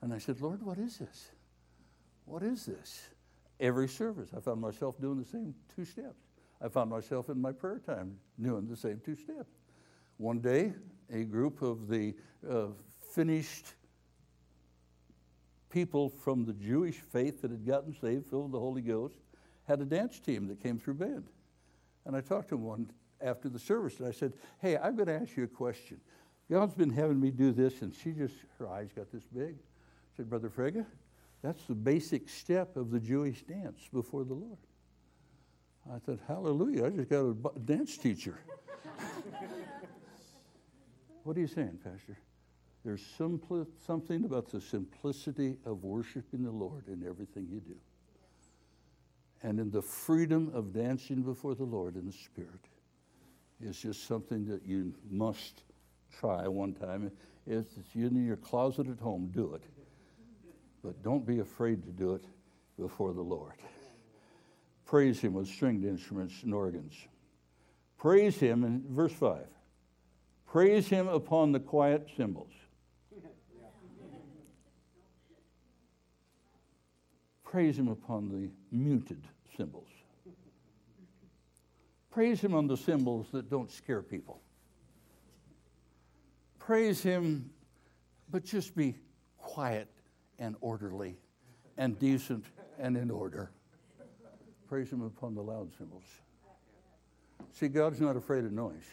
And I said, Lord, what is this? What is this? Every service, I found myself doing the same two steps. I found myself in my prayer time doing the same two steps. One day, a group of the uh, finished people from the Jewish faith that had gotten saved, filled with the Holy Ghost, had a dance team that came through Bend. And I talked to one after the service, and I said, Hey, I'm going to ask you a question. God's been having me do this, and she just, her eyes got this big. I said, Brother Frega, that's the basic step of the Jewish dance before the Lord. I said, Hallelujah, I just got a dance teacher. what are you saying, Pastor? There's simpli- something about the simplicity of worshiping the Lord in everything you do. And in the freedom of dancing before the Lord in the Spirit is just something that you must try one time. If it's in your closet at home, do it. But don't be afraid to do it before the Lord. Praise Him with stringed instruments and organs. Praise Him in verse 5. Praise Him upon the quiet cymbals. Praise Him upon the muted cymbals. Praise Him on the cymbals that don't scare people. Praise Him, but just be quiet and orderly and decent and in order. Praise Him upon the loud cymbals. See, God's not afraid of noise.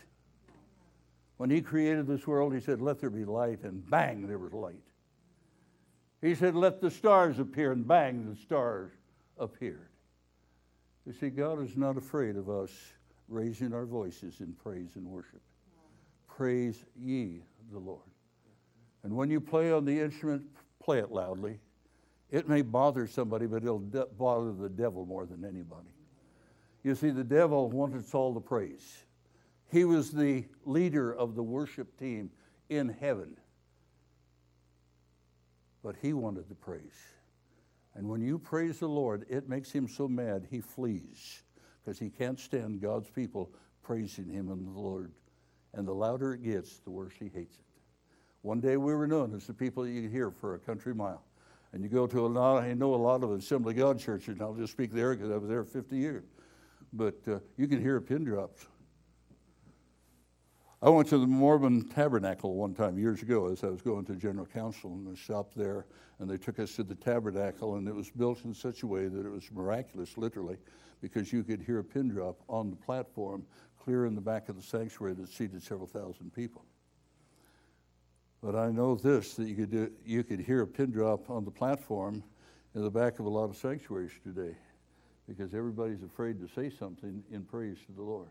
When He created this world, He said, Let there be light, and bang, there was light. He said, Let the stars appear, and bang, the stars appeared. You see, God is not afraid of us raising our voices in praise and worship. Praise ye the Lord. And when you play on the instrument, play it loudly. It may bother somebody, but it'll de- bother the devil more than anybody. You see, the devil wanted all the praise. He was the leader of the worship team in heaven but he wanted the praise. And when you praise the Lord, it makes him so mad he flees because he can't stand God's people praising him and the Lord. And the louder it gets, the worse he hates it. One day we were known as the people that you could hear for a country mile. And you go to a lot, I know a lot of Assembly of God churches, and I'll just speak there because I was there 50 years. But uh, you can hear pin drops I went to the Mormon Tabernacle one time years ago as I was going to General Council, and I stopped there, and they took us to the tabernacle, and it was built in such a way that it was miraculous, literally, because you could hear a pin drop on the platform clear in the back of the sanctuary that seated several thousand people. But I know this that you could, do, you could hear a pin drop on the platform in the back of a lot of sanctuaries today because everybody's afraid to say something in praise to the Lord.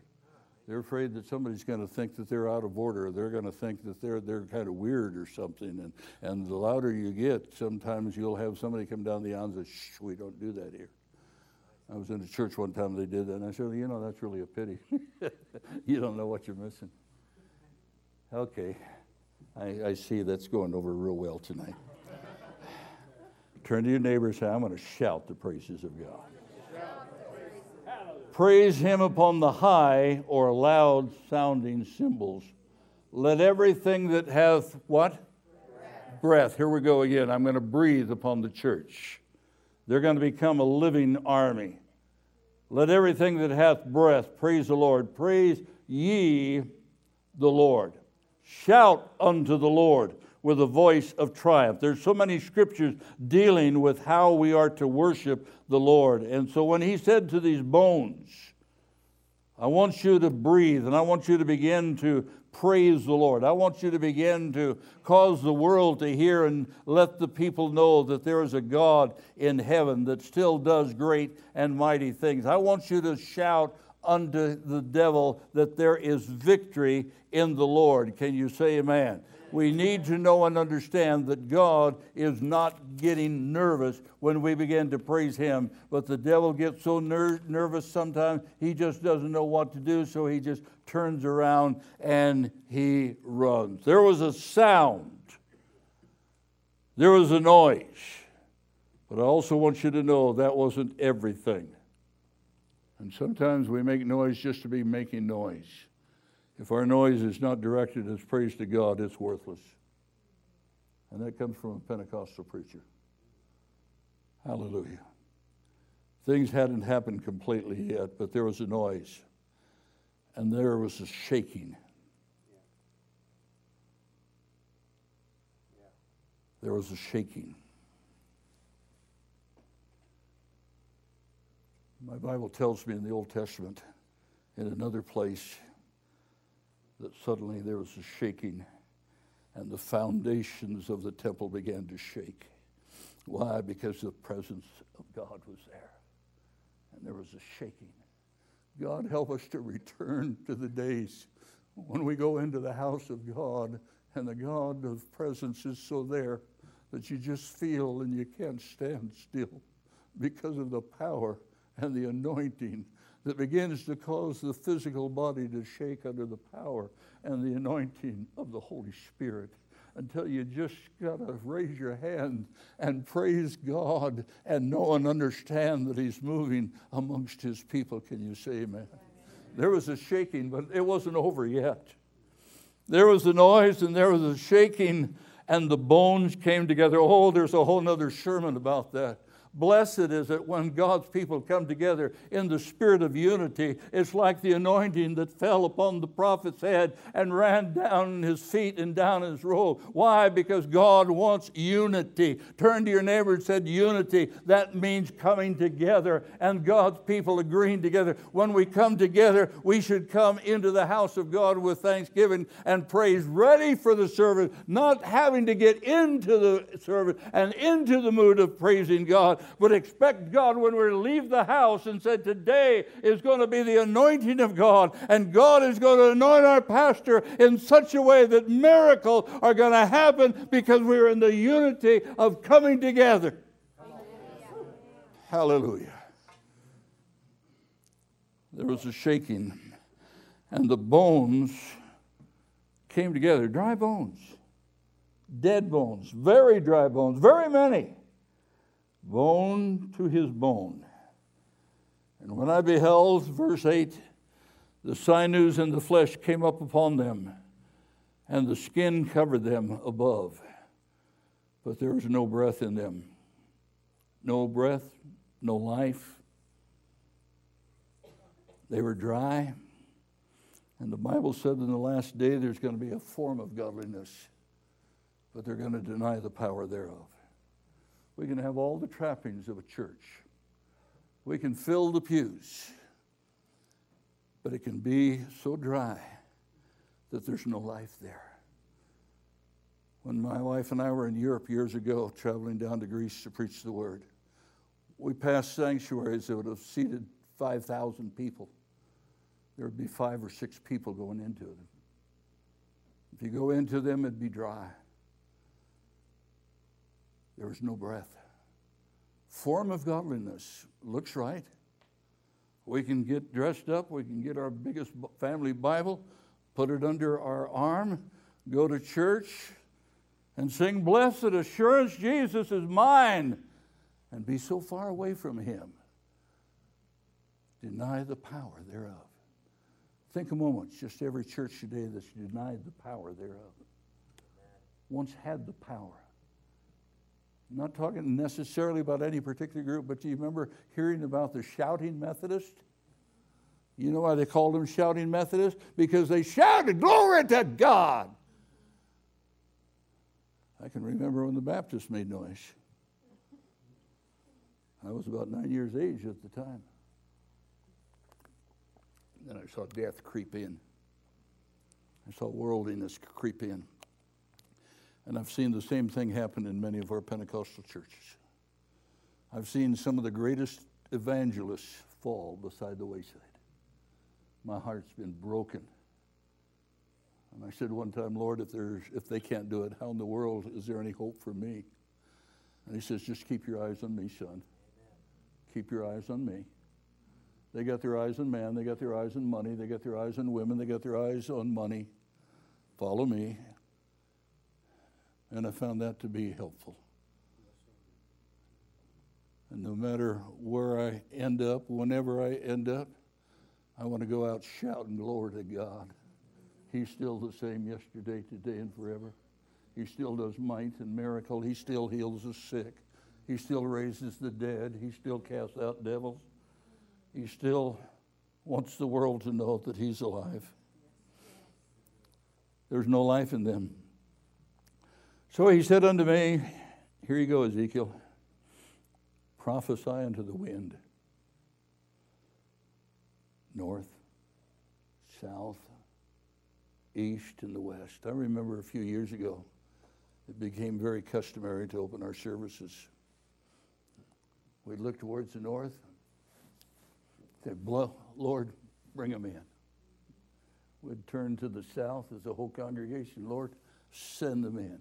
They're afraid that somebody's going to think that they're out of order. They're going to think that they're, they're kind of weird or something. And, and the louder you get, sometimes you'll have somebody come down the aisle and say, shh, we don't do that here. I was in a church one time, they did that, and I said, you know, that's really a pity. you don't know what you're missing. Okay, I, I see that's going over real well tonight. Turn to your neighbor and say, I'm going to shout the praises of God. Praise him upon the high or loud sounding cymbals. Let everything that hath what? Breath. Breath. Here we go again. I'm going to breathe upon the church. They're going to become a living army. Let everything that hath breath praise the Lord. Praise ye the Lord. Shout unto the Lord with a voice of triumph. There's so many scriptures dealing with how we are to worship the Lord. And so when he said to these bones, I want you to breathe and I want you to begin to praise the Lord. I want you to begin to cause the world to hear and let the people know that there is a God in heaven that still does great and mighty things. I want you to shout unto the devil that there is victory in the Lord. Can you say amen? We need to know and understand that God is not getting nervous when we begin to praise Him. But the devil gets so ner- nervous sometimes, he just doesn't know what to do, so he just turns around and he runs. There was a sound, there was a noise. But I also want you to know that wasn't everything. And sometimes we make noise just to be making noise. If our noise is not directed as praise to God, it's worthless. And that comes from a Pentecostal preacher. Hallelujah. Things hadn't happened completely yet, but there was a noise. And there was a shaking. There was a shaking. My Bible tells me in the Old Testament, in another place, that suddenly there was a shaking and the foundations of the temple began to shake. Why? Because the presence of God was there and there was a shaking. God help us to return to the days when we go into the house of God and the God of presence is so there that you just feel and you can't stand still because of the power and the anointing that begins to cause the physical body to shake under the power and the anointing of the Holy Spirit until you just got to raise your hand and praise God and know and understand that He's moving amongst His people. Can you say amen? There was a shaking, but it wasn't over yet. There was a noise and there was a shaking, and the bones came together. Oh, there's a whole other sermon about that. Blessed is it when God's people come together in the spirit of unity. It's like the anointing that fell upon the prophet's head and ran down his feet and down his robe. Why? Because God wants unity. Turn to your neighbor and said, Unity. That means coming together and God's people agreeing together. When we come together, we should come into the house of God with thanksgiving and praise, ready for the service, not having to get into the service and into the mood of praising God but expect God when we leave the house and said, Today is going to be the anointing of God, and God is going to anoint our pastor in such a way that miracles are going to happen because we're in the unity of coming together. Hallelujah. There was a shaking, and the bones came together dry bones, dead bones, very dry bones, very many bone to his bone. And when I beheld, verse 8, the sinews and the flesh came up upon them, and the skin covered them above. But there was no breath in them. No breath, no life. They were dry. And the Bible said in the last day there's going to be a form of godliness, but they're going to deny the power thereof. We can have all the trappings of a church. We can fill the pews. But it can be so dry that there's no life there. When my wife and I were in Europe years ago, traveling down to Greece to preach the word, we passed sanctuaries that would have seated 5,000 people. There would be five or six people going into them. If you go into them, it'd be dry. There was no breath. Form of godliness looks right. We can get dressed up, we can get our biggest family Bible, put it under our arm, go to church, and sing, Blessed Assurance, Jesus is mine, and be so far away from Him. Deny the power thereof. Think a moment, just every church today that's denied the power thereof. Once had the power. Not talking necessarily about any particular group, but do you remember hearing about the shouting Methodist? You know why they called them shouting Methodist? Because they shouted, Glory to God! I can remember when the Baptists made noise. I was about nine years age at the time. Then I saw death creep in. I saw worldliness creep in. And I've seen the same thing happen in many of our Pentecostal churches. I've seen some of the greatest evangelists fall beside the wayside. My heart's been broken. And I said one time, Lord, if, there's, if they can't do it, how in the world is there any hope for me? And he says, just keep your eyes on me, son. Keep your eyes on me. They got their eyes on man, they got their eyes on money, they got their eyes on women, they got their eyes on money. Follow me. And I found that to be helpful. And no matter where I end up, whenever I end up, I want to go out shouting glory to God. He's still the same yesterday, today, and forever. He still does might and miracle. He still heals the sick. He still raises the dead. He still casts out devils. He still wants the world to know that He's alive. There's no life in them. So he said unto me, Here you go, Ezekiel prophesy unto the wind north, south, east, and the west. I remember a few years ago, it became very customary to open our services. We'd look towards the north, say, Lord, bring them in. We'd turn to the south as a whole congregation, Lord, send them in.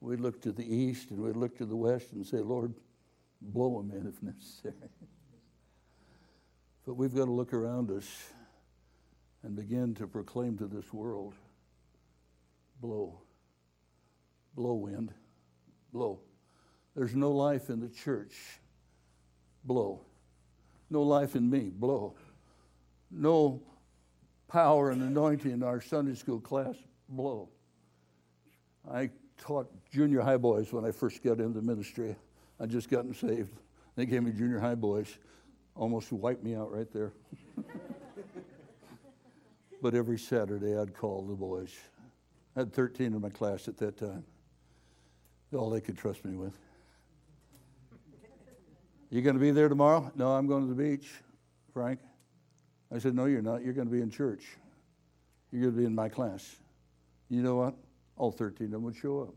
We'd look to the east and we'd look to the west and say, Lord, blow them in if necessary. but we've got to look around us and begin to proclaim to this world blow, blow wind, blow. There's no life in the church, blow. No life in me, blow. No power and anointing in our Sunday school class, blow. I taught junior high boys when I first got into ministry. I just gotten saved. They gave me junior high boys. Almost wiped me out right there. but every Saturday I'd call the boys. I had 13 in my class at that time. All they could trust me with. You going to be there tomorrow? No, I'm going to the beach, Frank. I said, No, you're not. You're going to be in church. You're going to be in my class. You know what? All 13 of them would show up.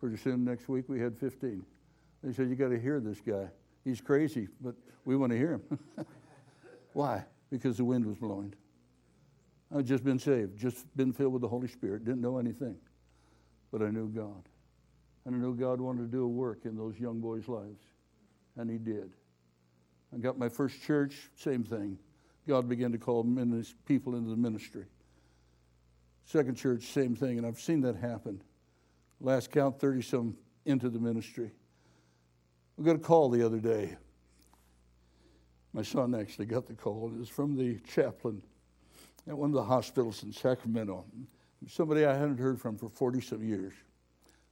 Pretty soon next week we had 15. They said, You got to hear this guy. He's crazy, but we want to hear him. Why? Because the wind was blowing. I'd just been saved, just been filled with the Holy Spirit, didn't know anything. But I knew God. And I knew God wanted to do a work in those young boys' lives. And He did. I got my first church, same thing. God began to call people into the ministry. Second church, same thing. And I've seen that happen. Last count, 30 some into the ministry. We got a call the other day. My son actually got the call. It was from the chaplain at one of the hospitals in Sacramento. Somebody I hadn't heard from for 40 some years.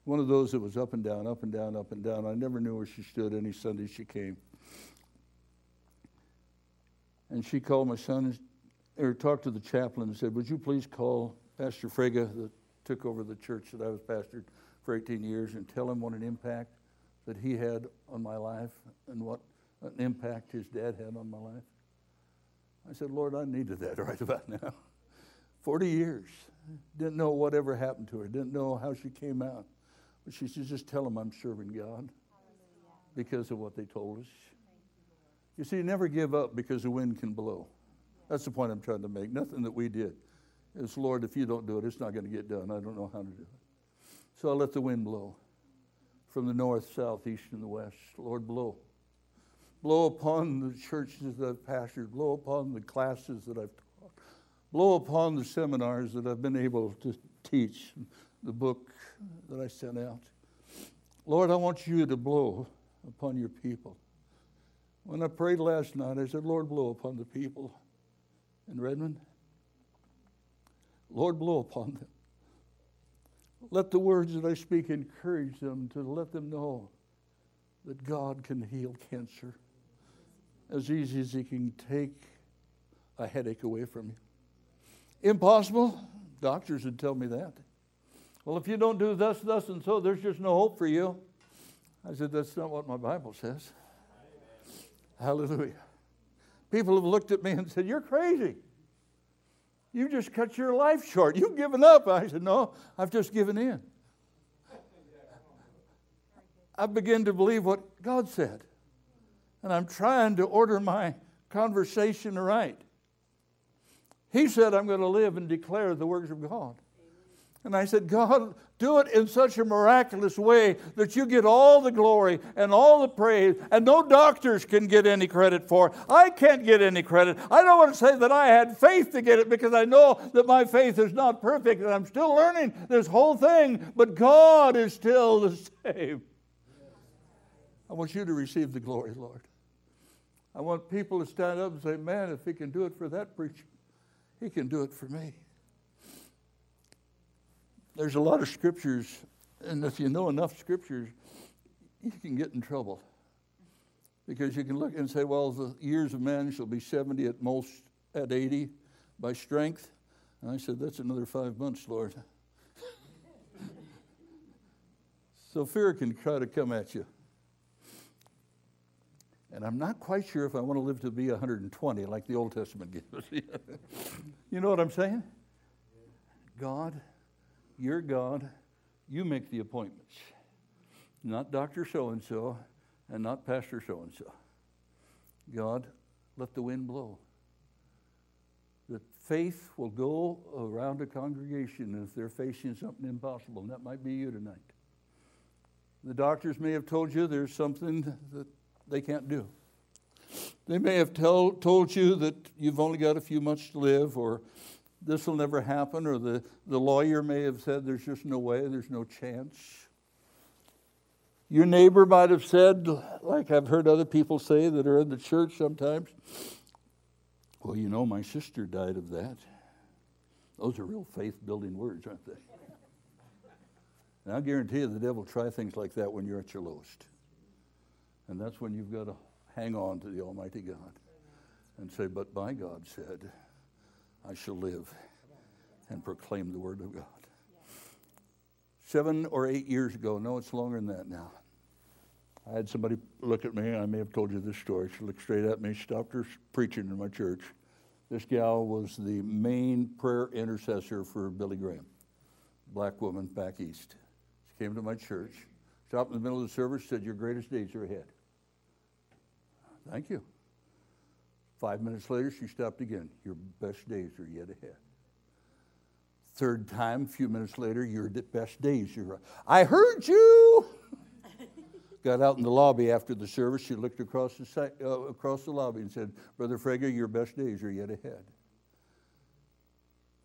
One of those that was up and down, up and down, up and down. I never knew where she stood any Sunday she came. And she called my son, or talked to the chaplain and said, Would you please call Pastor Frega, that took over the church that I was pastored for 18 years, and tell him what an impact that he had on my life and what an impact his dad had on my life. I said, Lord, I needed that right about now. 40 years. Didn't know whatever happened to her, didn't know how she came out. But she said, just tell them I'm serving God because of what they told us. You see, never give up because the wind can blow. That's the point I'm trying to make. Nothing that we did. It's, Lord, if you don't do it, it's not going to get done. I don't know how to do it. So I let the wind blow from the north, south, east, and the west. Lord, blow. Blow upon the churches that I've pastored. Blow upon the classes that I've taught. Blow upon the seminars that I've been able to teach, the book that I sent out. Lord, I want you to blow upon your people. When I prayed last night, I said, Lord, blow upon the people in Redmond. Lord, blow upon them. Let the words that I speak encourage them to let them know that God can heal cancer as easy as He can take a headache away from you. Impossible? Doctors would tell me that. Well, if you don't do thus, thus, and so, there's just no hope for you. I said, That's not what my Bible says. Hallelujah. People have looked at me and said, You're crazy. You just cut your life short. You've given up. I said, No, I've just given in. I begin to believe what God said. And I'm trying to order my conversation right. He said, I'm going to live and declare the works of God. And I said, God, do it in such a miraculous way that you get all the glory and all the praise, and no doctors can get any credit for it. I can't get any credit. I don't want to say that I had faith to get it because I know that my faith is not perfect and I'm still learning this whole thing, but God is still the same. I want you to receive the glory, Lord. I want people to stand up and say, Man, if he can do it for that preacher, he can do it for me there's a lot of scriptures, and if you know enough scriptures, you can get in trouble. Because you can look and say, well, the years of man shall be 70 at most, at 80 by strength. And I said, that's another five months, Lord. so fear can try to come at you. And I'm not quite sure if I want to live to be 120 like the Old Testament gives you know what I'm saying? God you're God. You make the appointments. Not Dr. So and so and not Pastor so and so. God, let the wind blow. That faith will go around a congregation if they're facing something impossible, and that might be you tonight. The doctors may have told you there's something that they can't do. They may have tell, told you that you've only got a few months to live, or this will never happen, or the, the lawyer may have said there's just no way, there's no chance. Your neighbor might have said, like I've heard other people say that are in the church sometimes, well, you know, my sister died of that. Those are real faith building words, aren't they? And I guarantee you the devil will try things like that when you're at your lowest. And that's when you've got to hang on to the Almighty God and say, But my God said, I shall live and proclaim the word of God. Seven or eight years ago, no, it's longer than that now. I had somebody look at me, I may have told you this story. She looked straight at me, She stopped her preaching in my church. This gal was the main prayer intercessor for Billy Graham, black woman back east. She came to my church, stopped in the middle of the service, said, Your greatest days are ahead. Thank you. Five minutes later, she stopped again. Your best days are yet ahead. Third time, a few minutes later, your best days are. I heard you. Got out in the lobby after the service. She looked across the, uh, across the lobby and said, Brother Frega, your best days are yet ahead.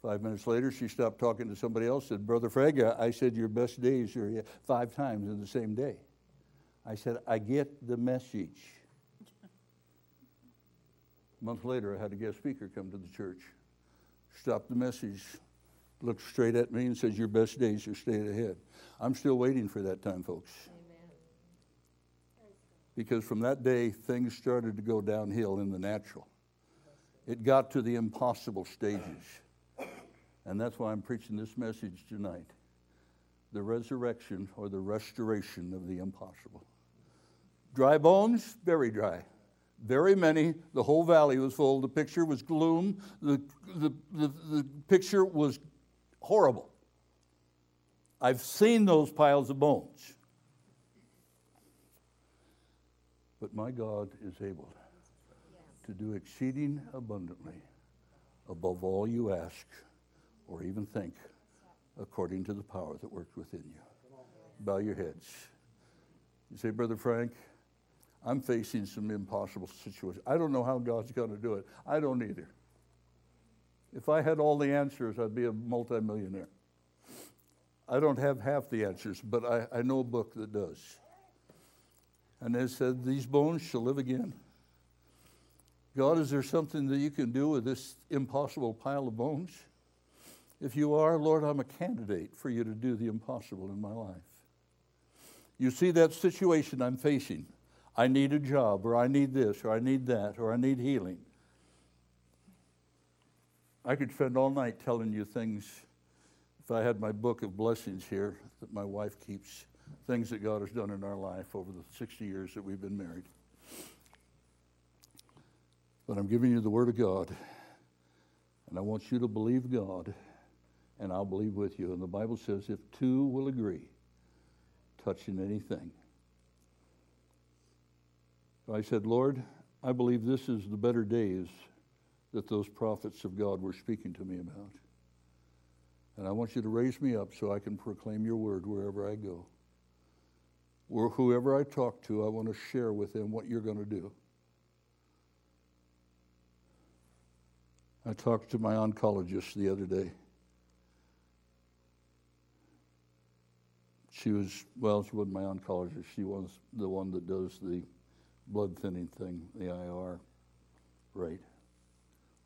Five minutes later, she stopped talking to somebody else. Said, Brother Frega, I said your best days are yet five times in the same day. I said, I get the message. A month later, I had a guest speaker come to the church, stopped the message, looked straight at me, and says, Your best days are staying ahead. I'm still waiting for that time, folks. Amen. Because from that day, things started to go downhill in the natural. It got to the impossible stages. And that's why I'm preaching this message tonight the resurrection or the restoration of the impossible. Dry bones, very dry very many. The whole valley was full. The picture was gloom. The, the, the, the, picture was horrible. I've seen those piles of bones. But my God is able to do exceeding abundantly above all you ask or even think, according to the power that works within you. Bow your heads. You say, Brother Frank, I'm facing some impossible situations. I don't know how God's going to do it. I don't either. If I had all the answers, I'd be a multimillionaire. I don't have half the answers, but I, I know a book that does. And it said, These bones shall live again. God, is there something that you can do with this impossible pile of bones? If you are, Lord, I'm a candidate for you to do the impossible in my life. You see that situation I'm facing. I need a job, or I need this, or I need that, or I need healing. I could spend all night telling you things. If I had my book of blessings here that my wife keeps, things that God has done in our life over the 60 years that we've been married. But I'm giving you the Word of God, and I want you to believe God, and I'll believe with you. And the Bible says, if two will agree, touching anything, I said, Lord, I believe this is the better days that those prophets of God were speaking to me about. And I want you to raise me up so I can proclaim your word wherever I go. Or whoever I talk to, I want to share with them what you're going to do. I talked to my oncologist the other day. She was, well, she wasn't my oncologist. She was the one that does the blood thinning thing, the IR rate.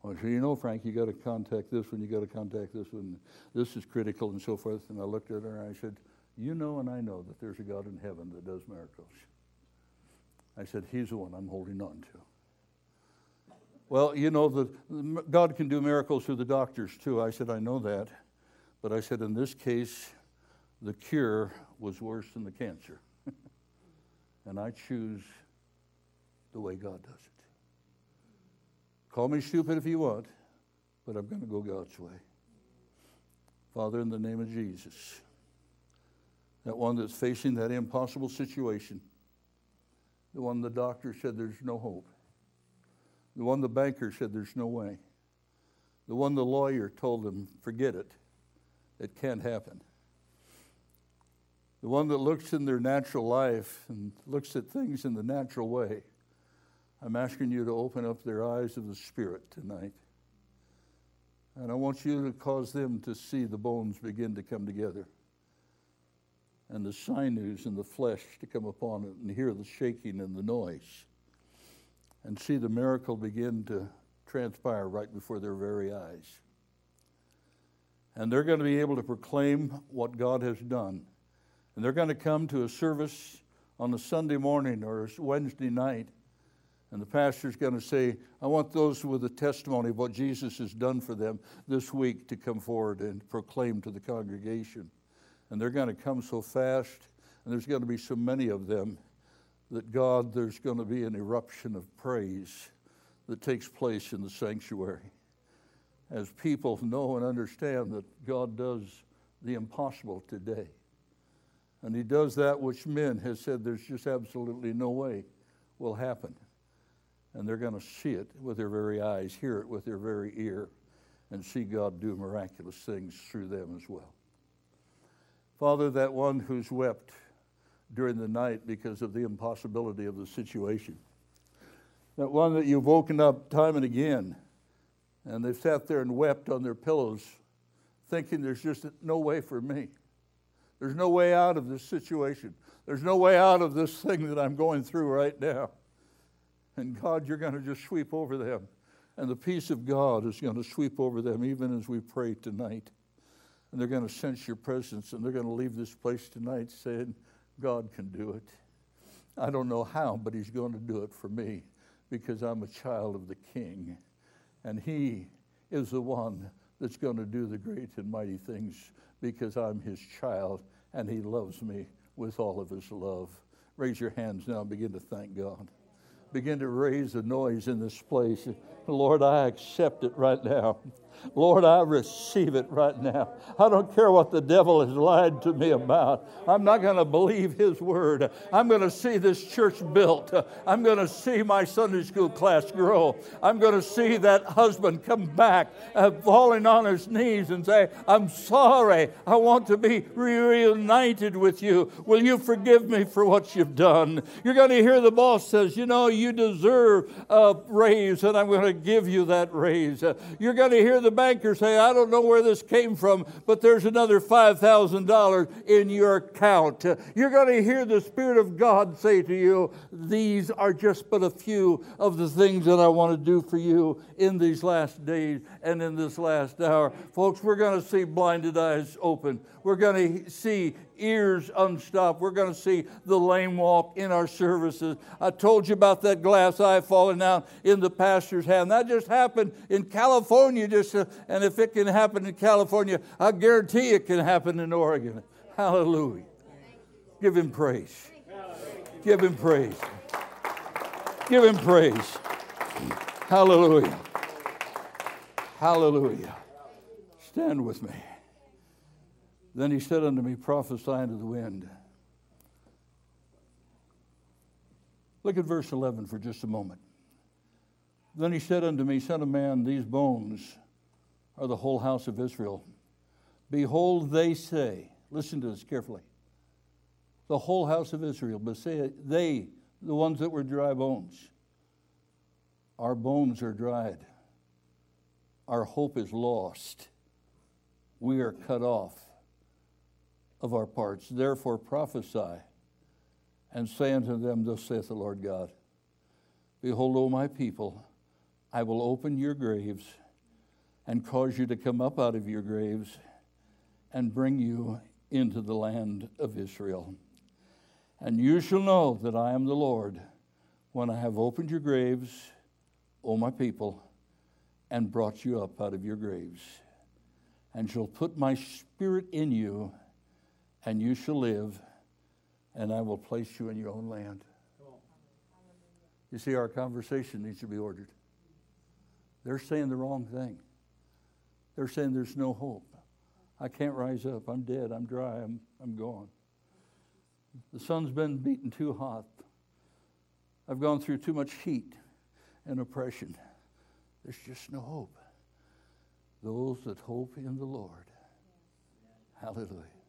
Well, oh, so you know, Frank, you got to contact this one, you got to contact this one. This is critical and so forth. And I looked at her and I said, You know, and I know that there's a God in heaven that does miracles. I said, He's the one I'm holding on to. Well, you know, the, God can do miracles through the doctors too. I said, I know that. But I said, in this case, the cure was worse than the cancer. and I choose the way God does it. Call me stupid if you want, but I'm going to go God's way. Father, in the name of Jesus, that one that's facing that impossible situation, the one the doctor said there's no hope, the one the banker said there's no way. The one the lawyer told him, forget it. It can't happen. The one that looks in their natural life and looks at things in the natural way. I'm asking you to open up their eyes of the Spirit tonight. And I want you to cause them to see the bones begin to come together and the sinews and the flesh to come upon it and hear the shaking and the noise and see the miracle begin to transpire right before their very eyes. And they're going to be able to proclaim what God has done. And they're going to come to a service on a Sunday morning or a Wednesday night. And the pastor's going to say, I want those with a testimony of what Jesus has done for them this week to come forward and proclaim to the congregation. And they're going to come so fast, and there's going to be so many of them that God, there's going to be an eruption of praise that takes place in the sanctuary. As people know and understand that God does the impossible today. And He does that which men have said there's just absolutely no way will happen. And they're going to see it with their very eyes, hear it with their very ear, and see God do miraculous things through them as well. Father, that one who's wept during the night because of the impossibility of the situation. That one that you've woken up time and again, and they've sat there and wept on their pillows, thinking there's just no way for me. There's no way out of this situation. There's no way out of this thing that I'm going through right now. And God, you're going to just sweep over them. And the peace of God is going to sweep over them even as we pray tonight. And they're going to sense your presence and they're going to leave this place tonight saying, God can do it. I don't know how, but He's going to do it for me because I'm a child of the King. And He is the one that's going to do the great and mighty things because I'm His child and He loves me with all of His love. Raise your hands now and begin to thank God. Begin to raise a noise in this place. Lord, I accept it right now. Lord, I receive it right now. I don't care what the devil has lied to me about. I'm not going to believe his word. I'm going to see this church built. I'm going to see my Sunday school class grow. I'm going to see that husband come back, uh, falling on his knees and say, I'm sorry. I want to be reunited with you. Will you forgive me for what you've done? You're going to hear the boss says, You know, you deserve a raise, and I'm going to give you that raise. You're going to hear the banker say, I don't know where this came from, but there's another $5,000 in your account. You're going to hear the Spirit of God say to you, These are just but a few of the things that I want to do for you in these last days and in this last hour. Folks, we're going to see blinded eyes open. We're going to see ears unstopped. We're going to see the lame walk in our services. I told you about that glass eye falling out in the pastor's hand. That just happened in California. Just uh, and if it can happen in California, I guarantee it can happen in Oregon. Hallelujah. Give him praise. Give him praise. Give him praise. Hallelujah. Hallelujah. Stand with me. Then he said unto me, Prophesy unto the wind. Look at verse 11 for just a moment. Then he said unto me, Son of man, these bones are the whole house of Israel. Behold, they say, listen to this carefully. The whole house of Israel, but say they, the ones that were dry bones, our bones are dried. Our hope is lost. We are cut off of our parts. Therefore prophesy and say unto them, Thus saith the Lord God Behold, O my people, I will open your graves and cause you to come up out of your graves and bring you into the land of Israel. And you shall know that I am the Lord when I have opened your graves, O my people, and brought you up out of your graves, and shall put my spirit in you, and you shall live, and I will place you in your own land. You see, our conversation needs to be ordered. They're saying the wrong thing. They're saying there's no hope. I can't rise up. I'm dead. I'm dry. I'm, I'm gone. The sun's been beaten too hot. I've gone through too much heat and oppression. There's just no hope. Those that hope in the Lord. Hallelujah.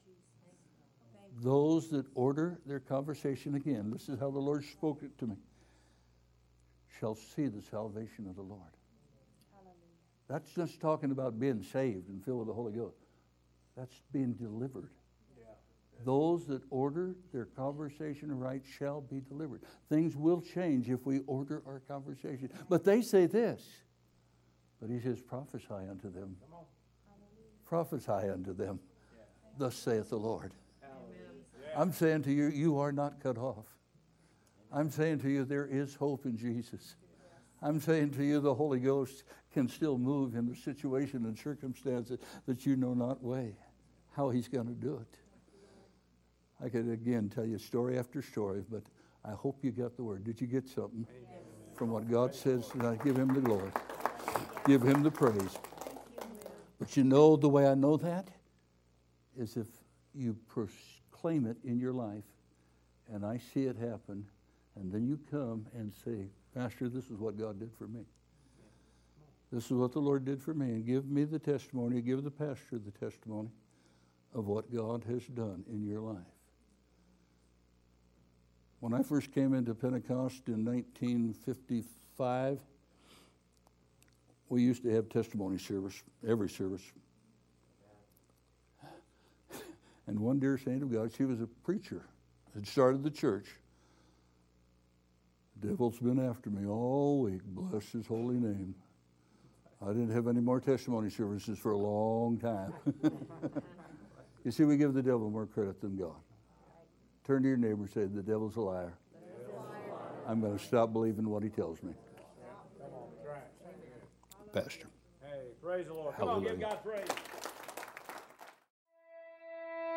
Those that order their conversation again, this is how the Lord spoke it to me, shall see the salvation of the Lord. That's just talking about being saved and filled with the Holy Ghost. That's being delivered. Those that order their conversation right shall be delivered. Things will change if we order our conversation. But they say this. But he says, prophesy unto them. Prophesy unto them. Thus saith the Lord. I'm saying to you, you are not cut off. I'm saying to you, there is hope in Jesus. I'm saying to you, the Holy Ghost can still move in the situation and circumstances that you know not way, how He's going to do it. I could again tell you story after story, but I hope you got the word. Did you get something from what God says tonight? Give Him the glory, give Him the praise. But you know the way I know that is if you proclaim it in your life and I see it happen, and then you come and say, Pastor, this is what God did for me. This is what the Lord did for me. And give me the testimony, give the pastor the testimony of what God has done in your life. When I first came into Pentecost in 1955, we used to have testimony service, every service. And one dear saint of God, she was a preacher, had started the church. The devil's been after me all week. Bless his holy name. I didn't have any more testimony services for a long time. you see, we give the devil more credit than God. Turn to your neighbor and say, The devil's a liar. I'm going to stop believing what he tells me. Pastor. Hey, praise the Lord. Come on, give God praise.